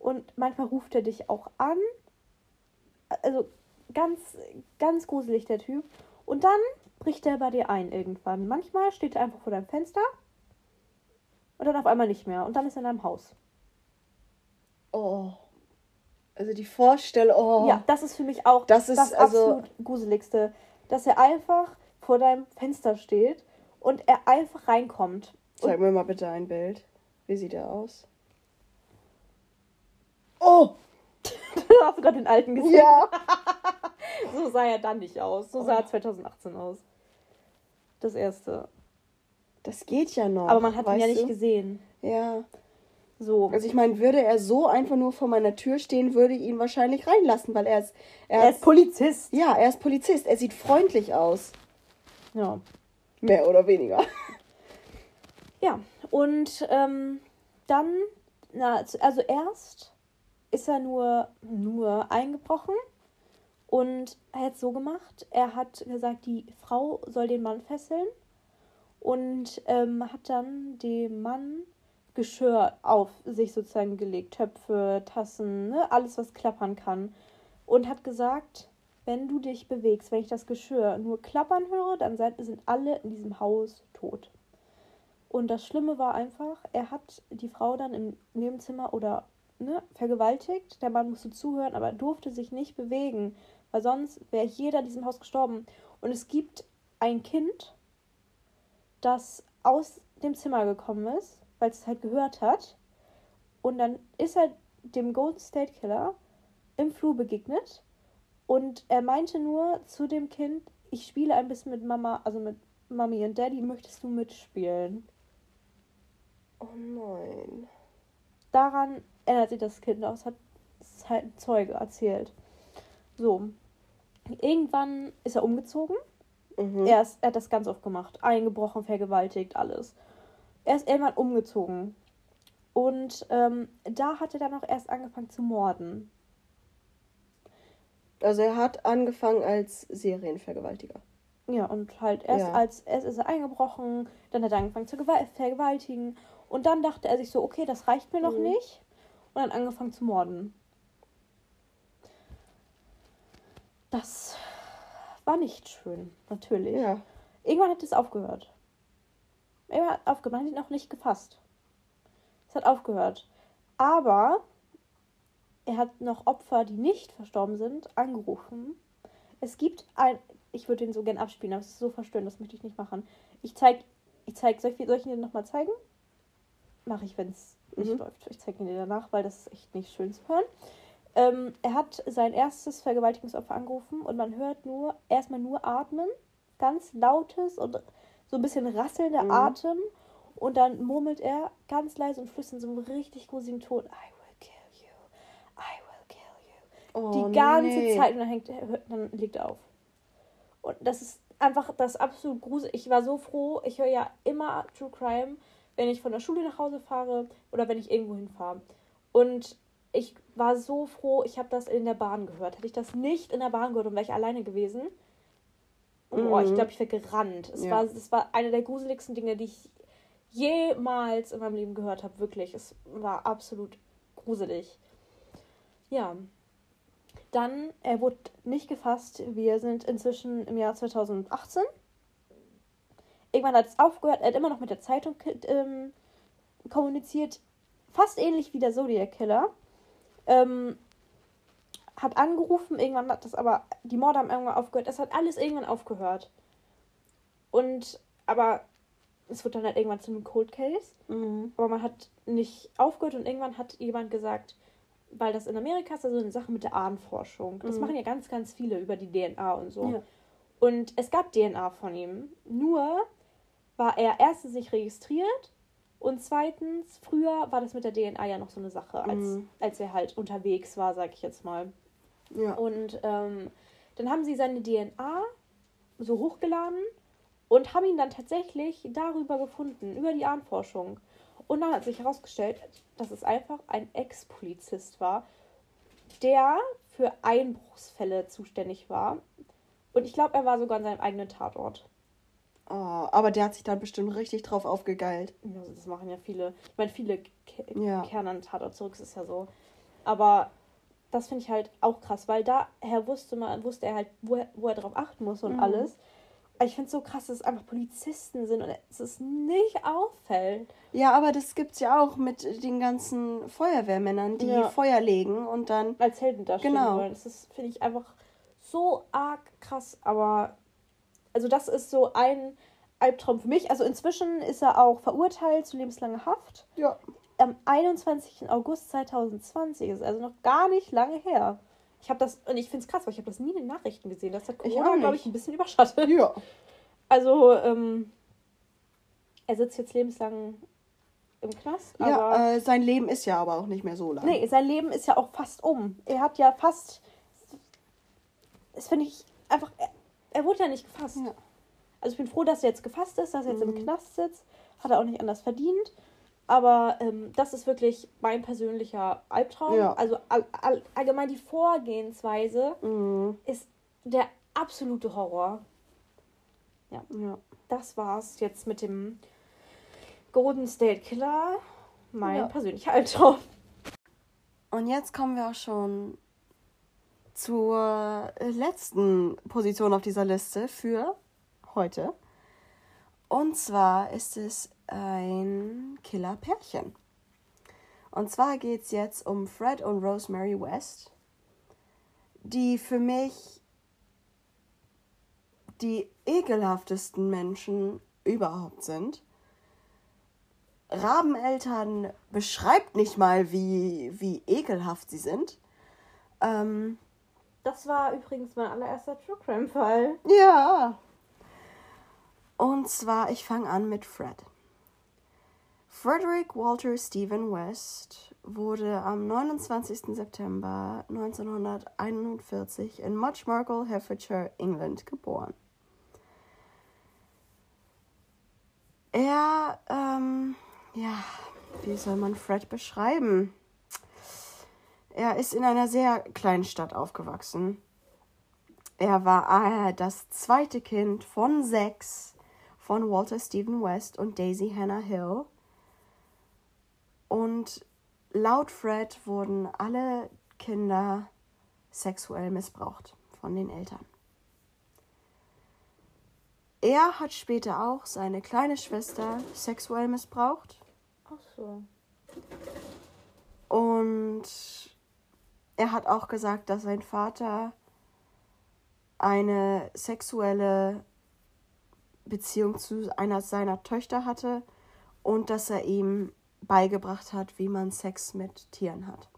Und manchmal ruft er dich auch an. Also ganz, ganz gruselig der Typ. Und dann bricht er bei dir ein irgendwann. Manchmal steht er einfach vor deinem Fenster. Und dann auf einmal nicht mehr. Und dann ist er in deinem Haus. Oh. Also die Vorstellung. Oh. Ja, das ist für mich auch Das ist also- absolut gruseligste, dass er einfach vor deinem Fenster steht und er einfach reinkommt. Zeig mir mal bitte ein Bild. Wie sieht er aus? Oh! Hast du gerade den alten gesehen? Ja! So sah er dann nicht aus. So Oh. sah er 2018 aus. Das erste. Das geht ja noch. Aber man hat ihn ja nicht du? gesehen. Ja. So. Also ich meine, würde er so einfach nur vor meiner Tür stehen, würde ich ihn wahrscheinlich reinlassen, weil er ist. er ist Polizist. ja, er ist Polizist. Er sieht freundlich aus. Ja. Mehr oder weniger. Ja. Und ähm, dann, na, also erst ist er nur, nur eingebrochen und er hat es so gemacht. Er hat gesagt, die Frau soll den Mann fesseln und ähm, hat dann dem Mann Geschirr auf sich sozusagen gelegt. Töpfe, Tassen, ne? alles, was klappern kann. Und hat gesagt, wenn du dich bewegst, wenn ich das Geschirr nur klappern höre, dann sind alle in diesem Haus tot. Und das Schlimme war einfach, er hat die Frau dann im Nebenzimmer oder ne, vergewaltigt. Der Mann musste zuhören, aber er durfte sich nicht bewegen, weil sonst wäre jeder in diesem Haus gestorben. Und es gibt ein Kind, das aus dem Zimmer gekommen ist, weil es halt gehört hat. Und dann ist er dem Golden State Killer im Flur begegnet. Und er meinte nur zu dem Kind, ich spiele ein bisschen mit Mama, also mit Mami und Daddy, möchtest du mitspielen? Oh nein. Daran erinnert sich das Kind aus, hat halt ein Zeuge erzählt. So. Irgendwann ist er umgezogen. Mhm. Er, ist, er hat das ganz oft gemacht. Eingebrochen, vergewaltigt, alles. Er ist irgendwann umgezogen. Und ähm, da hat er dann auch erst angefangen zu morden. Also er hat angefangen als Serienvergewaltiger. Ja, und halt erst Ja. als erst ist er eingebrochen, dann hat er angefangen zu gewal- vergewaltigen. Und dann dachte er sich so, okay, das reicht mir noch Mhm. nicht. Und dann angefangen zu morden. Das war nicht schön, natürlich. Ja. Irgendwann hat es aufgehört. Irgendwann hat aufgehört. Man hat ihn auch nicht gefasst. Es hat aufgehört. Aber er hat noch Opfer, die nicht verstorben sind, angerufen. Es gibt ein, ich würde den so gern abspielen, aber es ist so verstörend, das möchte ich nicht machen. Ich zeig, ich zeig, soll ich, soll ich ihn dir nochmal zeigen? Mache ich, wenn es nicht Mhm. läuft. Ich zeige ihn dir danach, weil das ist echt nicht schön zu hören. Ähm, er hat sein erstes Vergewaltigungsopfer angerufen und man hört nur, erstmal nur atmen, ganz lautes und so ein bisschen rasselnder Mhm. Atem und dann murmelt er ganz leise und flüstert in so einem richtig gruseligen Ton, I will kill you, I will kill you Oh, die ganze nee. Zeit und dann, hängt, er- dann legt er auf. Und das ist einfach das absolut gruselig. Ich war so froh, ich höre ja immer True Crime, wenn ich von der Schule nach Hause fahre oder wenn ich irgendwo hinfahre. Und ich war so froh, ich habe das in der Bahn gehört. Hätte ich das nicht in der Bahn gehört und wäre ich alleine gewesen, boah, ich Mhm. glaube, ich wäre gerannt. Es Ja. war, war eine der gruseligsten Dinge, die ich jemals in meinem Leben gehört habe. Wirklich. Es war absolut gruselig. Ja. Dann, er wurde nicht gefasst. Wir sind inzwischen im Jahr 2018. Irgendwann hat es aufgehört. Er hat immer noch mit der Zeitung ähm, kommuniziert. Fast ähnlich wie der Zodiac Killer. Ähm, hat angerufen. Irgendwann hat das aber, die Morde haben irgendwann aufgehört. Es hat alles irgendwann aufgehört. Und, aber es wurde dann halt irgendwann zu einem Cold Case. Mhm. Aber man hat nicht aufgehört und irgendwann hat jemand gesagt, weil das in Amerika ist, also eine Sache mit der Ahnenforschung. Das Mhm. machen ja ganz, ganz viele über die DNA und so. Ja. Und es gab DNA von ihm. Nur war er erstens nicht registriert und zweitens, früher war das mit der DNA ja noch so eine Sache, als, Mhm. als er halt unterwegs war, sag ich jetzt mal. Ja. Und ähm, dann haben sie seine DNA so hochgeladen und haben ihn dann tatsächlich darüber gefunden, über die Ahnenforschung. Und dann hat sich herausgestellt, dass es einfach ein Ex-Polizist war, der für Einbruchsfälle zuständig war. Und ich glaube, er war sogar an seinem eigenen Tatort. Oh, aber der hat sich dann bestimmt richtig drauf aufgegeilt. Also das machen ja viele. Ich meine, viele ke Ja. kehren an Tatort zurück, das ist ja so. Aber das finde ich halt auch krass, weil daher wusste man, wusste er halt, wo er, wo er drauf achten muss und Mhm. alles. Aber ich finde es so krass, dass es einfach Polizisten sind und es ist nicht auffällt. Ja, aber das gibt's ja auch mit den ganzen Feuerwehrmännern, die Ja. Feuer legen und dann. Als Helden dastehen Genau. wollen. Das ist, finde ich, einfach so arg krass. Aber, also das ist so ein Albtraum für mich. Also inzwischen ist er auch verurteilt zu lebenslanger Haft. Ja. am 21. August 2020 ist also noch gar nicht lange her. Ich habe das, und ich finde es krass, weil ich habe das nie in den Nachrichten gesehen. Das hat Corona, glaube ich, ein bisschen überschattet. Ja. Also, ähm, er sitzt jetzt lebenslang im Knast, aber. Ja, äh, sein Leben ist ja aber auch nicht mehr so lang. nee, sein Leben ist ja auch fast um. Er hat ja fast. Das finde ich einfach. Er, wurde ja nicht gefasst. Ja. Also ich bin froh, dass er jetzt gefasst ist, dass er jetzt im Mhm. Knast sitzt. Hat er auch nicht anders verdient. Aber ähm, das ist wirklich mein persönlicher Albtraum. Ja. Also all, all, allgemein die Vorgehensweise Mhm. ist der absolute Horror. Ja. Das war's jetzt mit dem Golden State Killer. Mein Ja. persönlicher Albtraum. Und jetzt kommen wir auch schon zur äh, letzten Position auf dieser Liste für heute. Und zwar ist es ein Killer-Pärchen. Und zwar geht es jetzt um Fred und Rosemary West, die für mich die ekelhaftesten Menschen überhaupt sind. Rabeneltern beschreibt nicht mal, wie, wie ekelhaft sie sind. Ähm, Das war übrigens mein allererster True Crime Fall. ja. Und zwar, ich fange an mit Fred. Frederick Walter Stephen West wurde am 29. September 1941 in Muchmargle, Hertfordshire, England geboren. Er, ähm, ja, wie soll man Fred beschreiben? Er ist in einer sehr kleinen Stadt aufgewachsen. Er war äh, das zweite Kind von sechs von Walter Stephen West und Daisy Hannah Hill. Und laut Fred wurden alle Kinder sexuell missbraucht von den Eltern. Er hat später auch seine kleine Schwester sexuell missbraucht. Ach so. Und er hat auch gesagt, dass sein Vater eine sexuelle Beziehung zu einer seiner Töchter hatte und dass er ihm beigebracht hat, wie man Sex mit Tieren hat.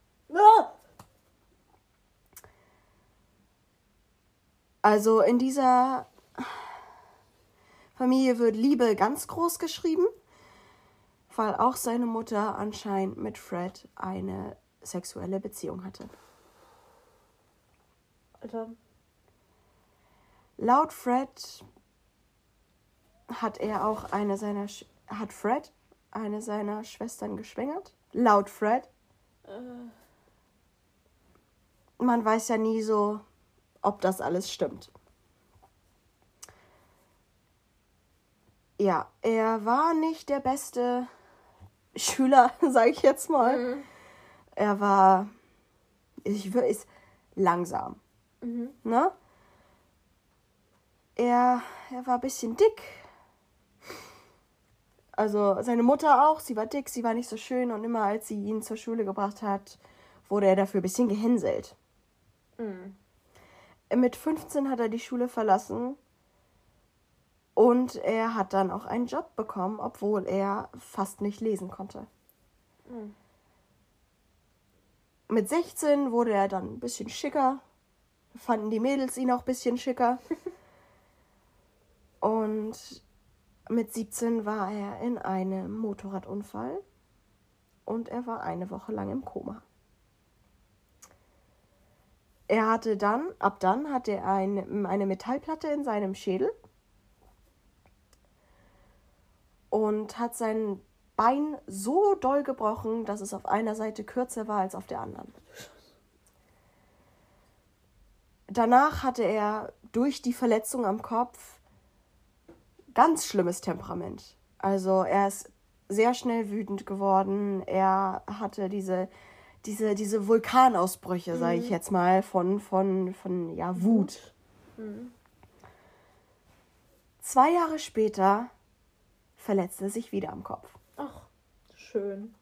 Also in dieser Familie wird Liebe ganz groß geschrieben, weil auch seine Mutter anscheinend mit Fred eine sexuelle Beziehung hatte. Alter. Laut Fred hat er auch eine seiner Sch hat Fred eine seiner Schwestern geschwängert. Laut Fred. Äh, Man weiß ja nie so, ob das alles stimmt. Ja, er war nicht der beste Schüler, sage ich jetzt mal. mhm. Er war, ich würde ist langsam, Mhm. ne? Er, er war ein bisschen dick. Also seine Mutter auch, sie war dick, sie war nicht so schön und immer als sie ihn zur Schule gebracht hat, wurde er dafür ein bisschen gehänselt. Mhm. Mit 15 hat er die Schule verlassen und er hat dann auch einen Job bekommen, obwohl er fast nicht lesen konnte. Mhm. Mit 16 wurde er dann ein bisschen schicker, fanden die Mädels ihn auch ein bisschen schicker. und mit 17 war er in einem Motorradunfall und er war eine Woche lang im Koma. Er hatte dann, ab dann hatte er ein, eine Metallplatte in seinem Schädel und hat sein Bein so doll gebrochen, dass es auf einer Seite kürzer war als auf der anderen. Danach hatte er durch die Verletzung am Kopf ganz schlimmes Temperament. Also er ist sehr schnell wütend geworden. Er hatte diese, diese, diese Vulkanausbrüche, sage ich jetzt mal, von, von, von ja, Wut. Mhm. Zwei Jahre später verletzte er sich wieder am Kopf. Ach, schön.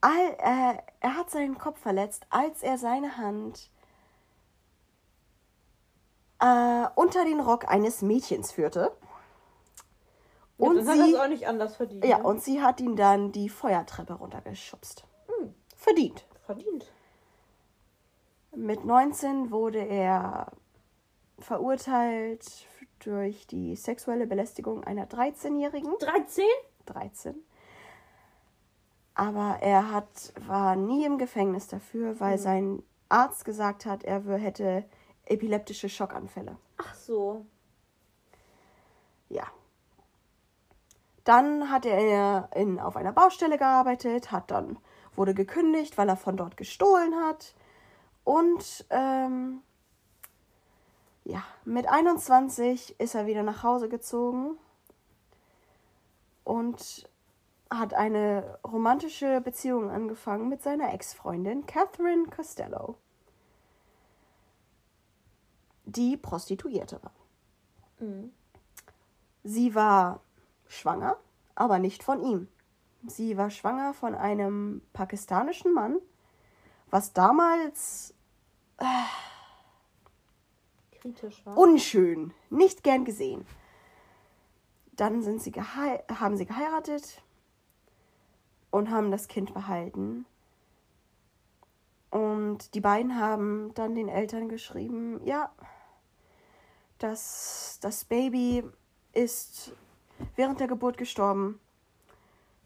All, äh, er hat seinen Kopf verletzt, als er seine Hand äh, unter den Rock eines Mädchens führte. Ja, Und er sie, auch nicht anders verdient. ja, ne? und sie hat ihn dann die Feuertreppe runtergeschubst. Hm, Verdient. verdient. Mit 19 wurde er verurteilt durch die sexuelle Belästigung einer 13-Jährigen. 13? 13. Aber er hat, war nie im Gefängnis dafür, weil Mhm. sein Arzt gesagt hat, er hätte epileptische Schockanfälle. Ach so. Ja. Dann hat er in, auf einer Baustelle gearbeitet, hat dann wurde gekündigt, weil er von dort gestohlen hat. Und ähm, ja, mit 21 ist er wieder nach Hause gezogen und hat eine romantische Beziehung angefangen mit seiner Ex-Freundin Catherine Costello, die Prostituierte war. Mhm. Sie war schwanger, aber nicht von ihm. Sie war schwanger von einem pakistanischen Mann, was damals Kritisch war. unschön, nicht gern gesehen. Dann sind sie haben sie geheiratet und haben das Kind behalten. Und die beiden haben dann den Eltern geschrieben, ja, das, das Baby ist während der Geburt gestorben.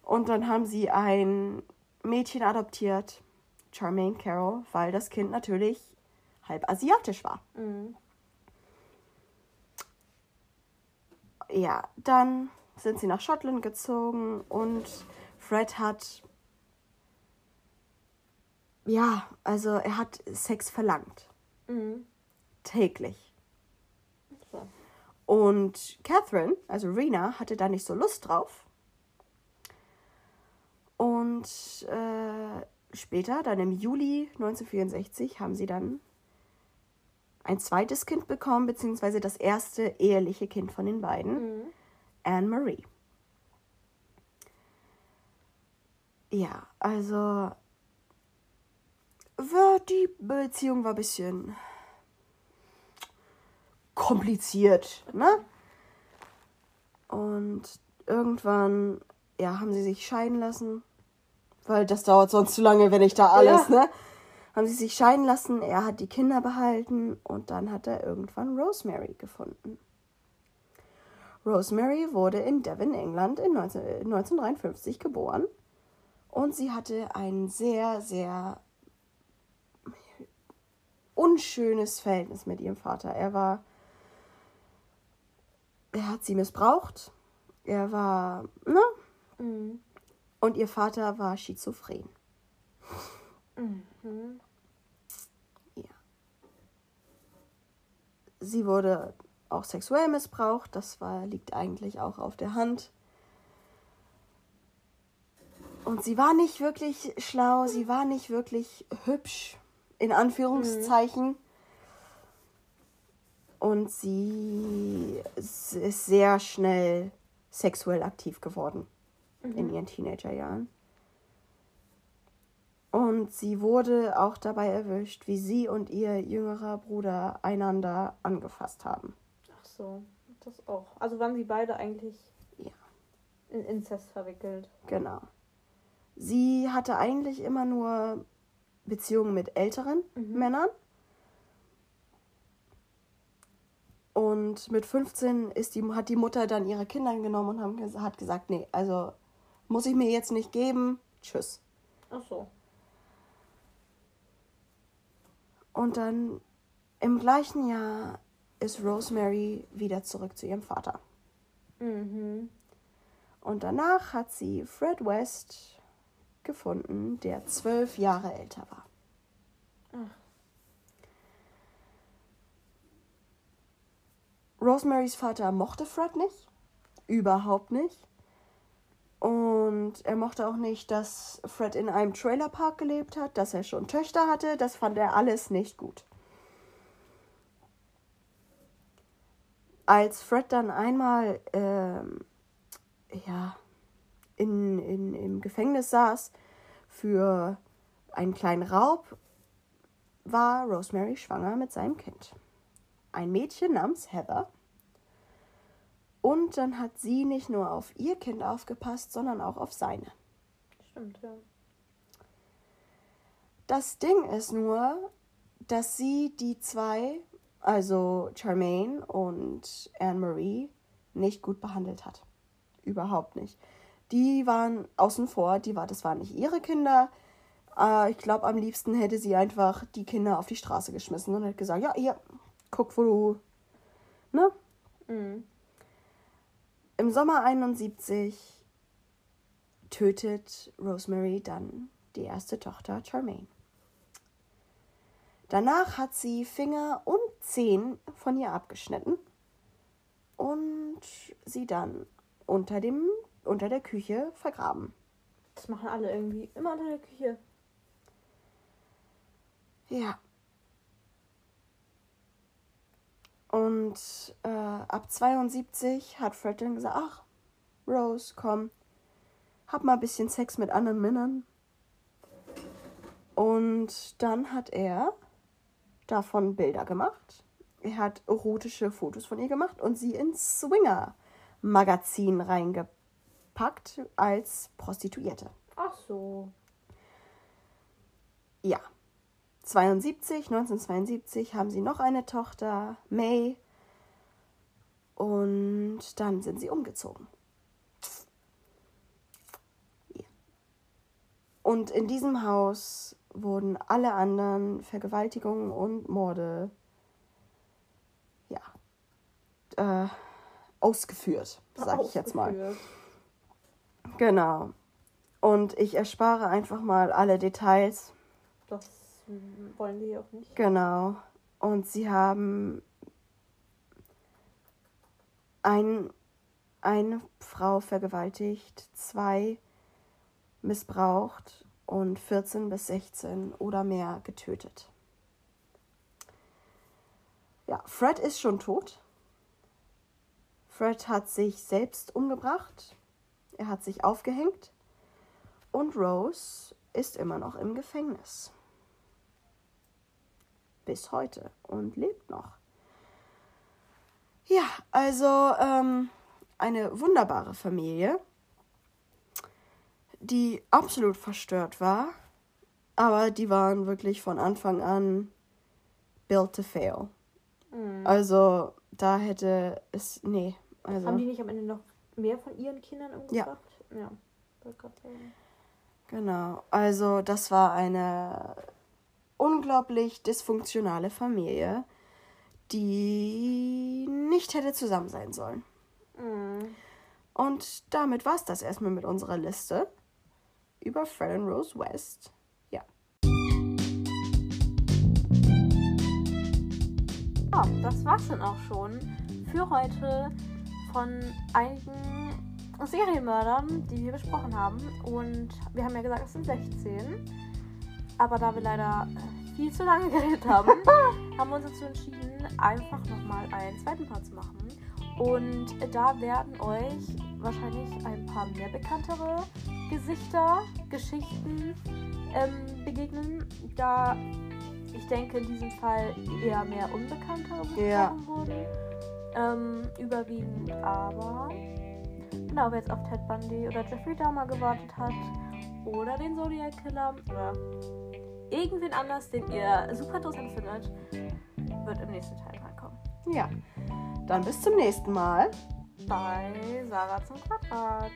Und dann haben sie ein Mädchen adoptiert, Charmaine Carroll, weil das Kind natürlich halb asiatisch war. Mhm. Ja, dann sind sie nach Schottland gezogen und Fred hat. Ja, also er hat Sex verlangt. Mhm. Täglich. Und Catherine, also Rena, hatte da nicht so Lust drauf. Und äh, später, dann im Juli 1964, haben sie dann ein zweites Kind bekommen, beziehungsweise das erste eheliche Kind von den beiden. Mhm. Anne-Marie. Ja, also die Beziehung war ein bisschen kompliziert, ne? Und irgendwann, ja, haben sie sich scheiden lassen, weil das dauert sonst zu lange, wenn ich da alles, ja. ne? Haben sie sich scheiden lassen, er hat die Kinder behalten und dann hat er irgendwann Rosemary gefunden. Rosemary wurde in Devon, England in 19, 1953 geboren und sie hatte ein sehr, sehr unschönes Verhältnis mit ihrem Vater. Er war er hat sie missbraucht. Er war, ne? Mhm. Und ihr Vater war schizophren. Mhm. Ja. Sie wurde auch sexuell missbraucht. Das war, liegt eigentlich auch auf der Hand. Und sie war nicht wirklich schlau, sie war nicht wirklich hübsch, in Anführungszeichen. Mhm. Und sie ist sehr schnell sexuell aktiv geworden mhm. in ihren Teenagerjahren. Und sie wurde auch dabei erwischt, wie sie und ihr jüngerer Bruder einander angefasst haben. Ach so, das auch. Also waren sie beide eigentlich ja. in Inzest verwickelt. Genau. Sie hatte eigentlich immer nur Beziehungen mit älteren mhm. Männern Und mit 15 ist die, hat die Mutter dann ihre Kinder genommen und haben, hat gesagt, nee, also muss ich mir jetzt nicht geben. Tschüss. Ach so. Und dann im gleichen Jahr ist Rosemary wieder zurück zu ihrem Vater. Mhm. Und danach hat sie Fred West gefunden, der zwölf Jahre älter war. Ach. Rosemarys Vater mochte Fred nicht. Überhaupt nicht. Und er mochte auch nicht, dass Fred in einem Trailerpark gelebt hat, dass er schon Töchter hatte. Das fand er alles nicht gut. Als Fred dann einmal ähm, ja, in, in, im Gefängnis saß für einen kleinen Raub, war Rosemary schwanger mit seinem Kind ein Mädchen namens Heather. Und dann hat sie nicht nur auf ihr Kind aufgepasst, sondern auch auf seine. Stimmt, ja. Das Ding ist nur, dass sie die zwei, also Charmaine und Anne-Marie, nicht gut behandelt hat. Überhaupt nicht. Die waren außen vor, die war, das waren nicht ihre Kinder. Äh, ich glaube, am liebsten hätte sie einfach die Kinder auf die Straße geschmissen und hätte gesagt, ja, hier, guck, wo du. Ne? Mhm. Im Sommer 71 tötet Rosemary dann die erste Tochter Charmaine. Danach hat sie Finger und Zehen von ihr abgeschnitten und sie dann unter, dem, unter der Küche vergraben. Das machen alle irgendwie. Immer unter der Küche. Ja. Und äh, ab 72 hat Fred dann gesagt, ach, Rose, komm, hab mal ein bisschen Sex mit anderen Männern. Und dann hat er davon Bilder gemacht. Er hat erotische Fotos von ihr gemacht und sie ins Swinger-Magazin reingepackt als Prostituierte. Ach so. Ja. 72, 1972 haben sie noch eine Tochter, May. Und dann sind sie umgezogen. Und in diesem Haus wurden alle anderen Vergewaltigungen und Morde ja, äh, ausgeführt, sag ich jetzt mal. Genau. Und ich erspare einfach mal alle Details. Das wollen die auch nicht. Genau. Und sie haben ein, eine Frau vergewaltigt, zwei missbraucht und 14 bis 16 oder mehr getötet. Ja, Fred ist schon tot. Fred hat sich selbst umgebracht. Er hat sich aufgehängt. Und Rose ist immer noch im Gefängnis. Bis heute und lebt noch. Ja, also ähm, eine wunderbare Familie, die absolut verstört war, aber die waren wirklich von Anfang an built to fail. Mhm. Also da hätte es, nee, also. Haben die nicht am Ende noch mehr von ihren Kindern umgebracht? Ja. ja. Genau, also das war eine unglaublich dysfunktionale Familie, die nicht hätte zusammen sein sollen. Mhm. Und damit war es das erstmal mit unserer Liste über Fred und Rose West. Ja. Ja, das war's dann auch schon für heute von einigen Serienmördern, die wir besprochen haben. Und wir haben ja gesagt, es sind 16. Aber da wir leider viel zu lange geredet haben, haben wir uns dazu entschieden, einfach nochmal einen zweiten Part zu machen. Und da werden euch wahrscheinlich ein paar mehr bekanntere Gesichter, Geschichten ähm, begegnen, da ich denke in diesem Fall eher mehr unbekanntere besprochen Ja. wurden. Ähm, überwiegend aber genau, wer jetzt auf Ted Bundy oder Jeffrey Dahmer gewartet hat oder den Zodiac Killer oder irgendwen anders, den ihr super interessant findet, wird im nächsten Teil reinkommen. Ja. Dann bis zum nächsten Mal. Bei Sarah zum Quadrat.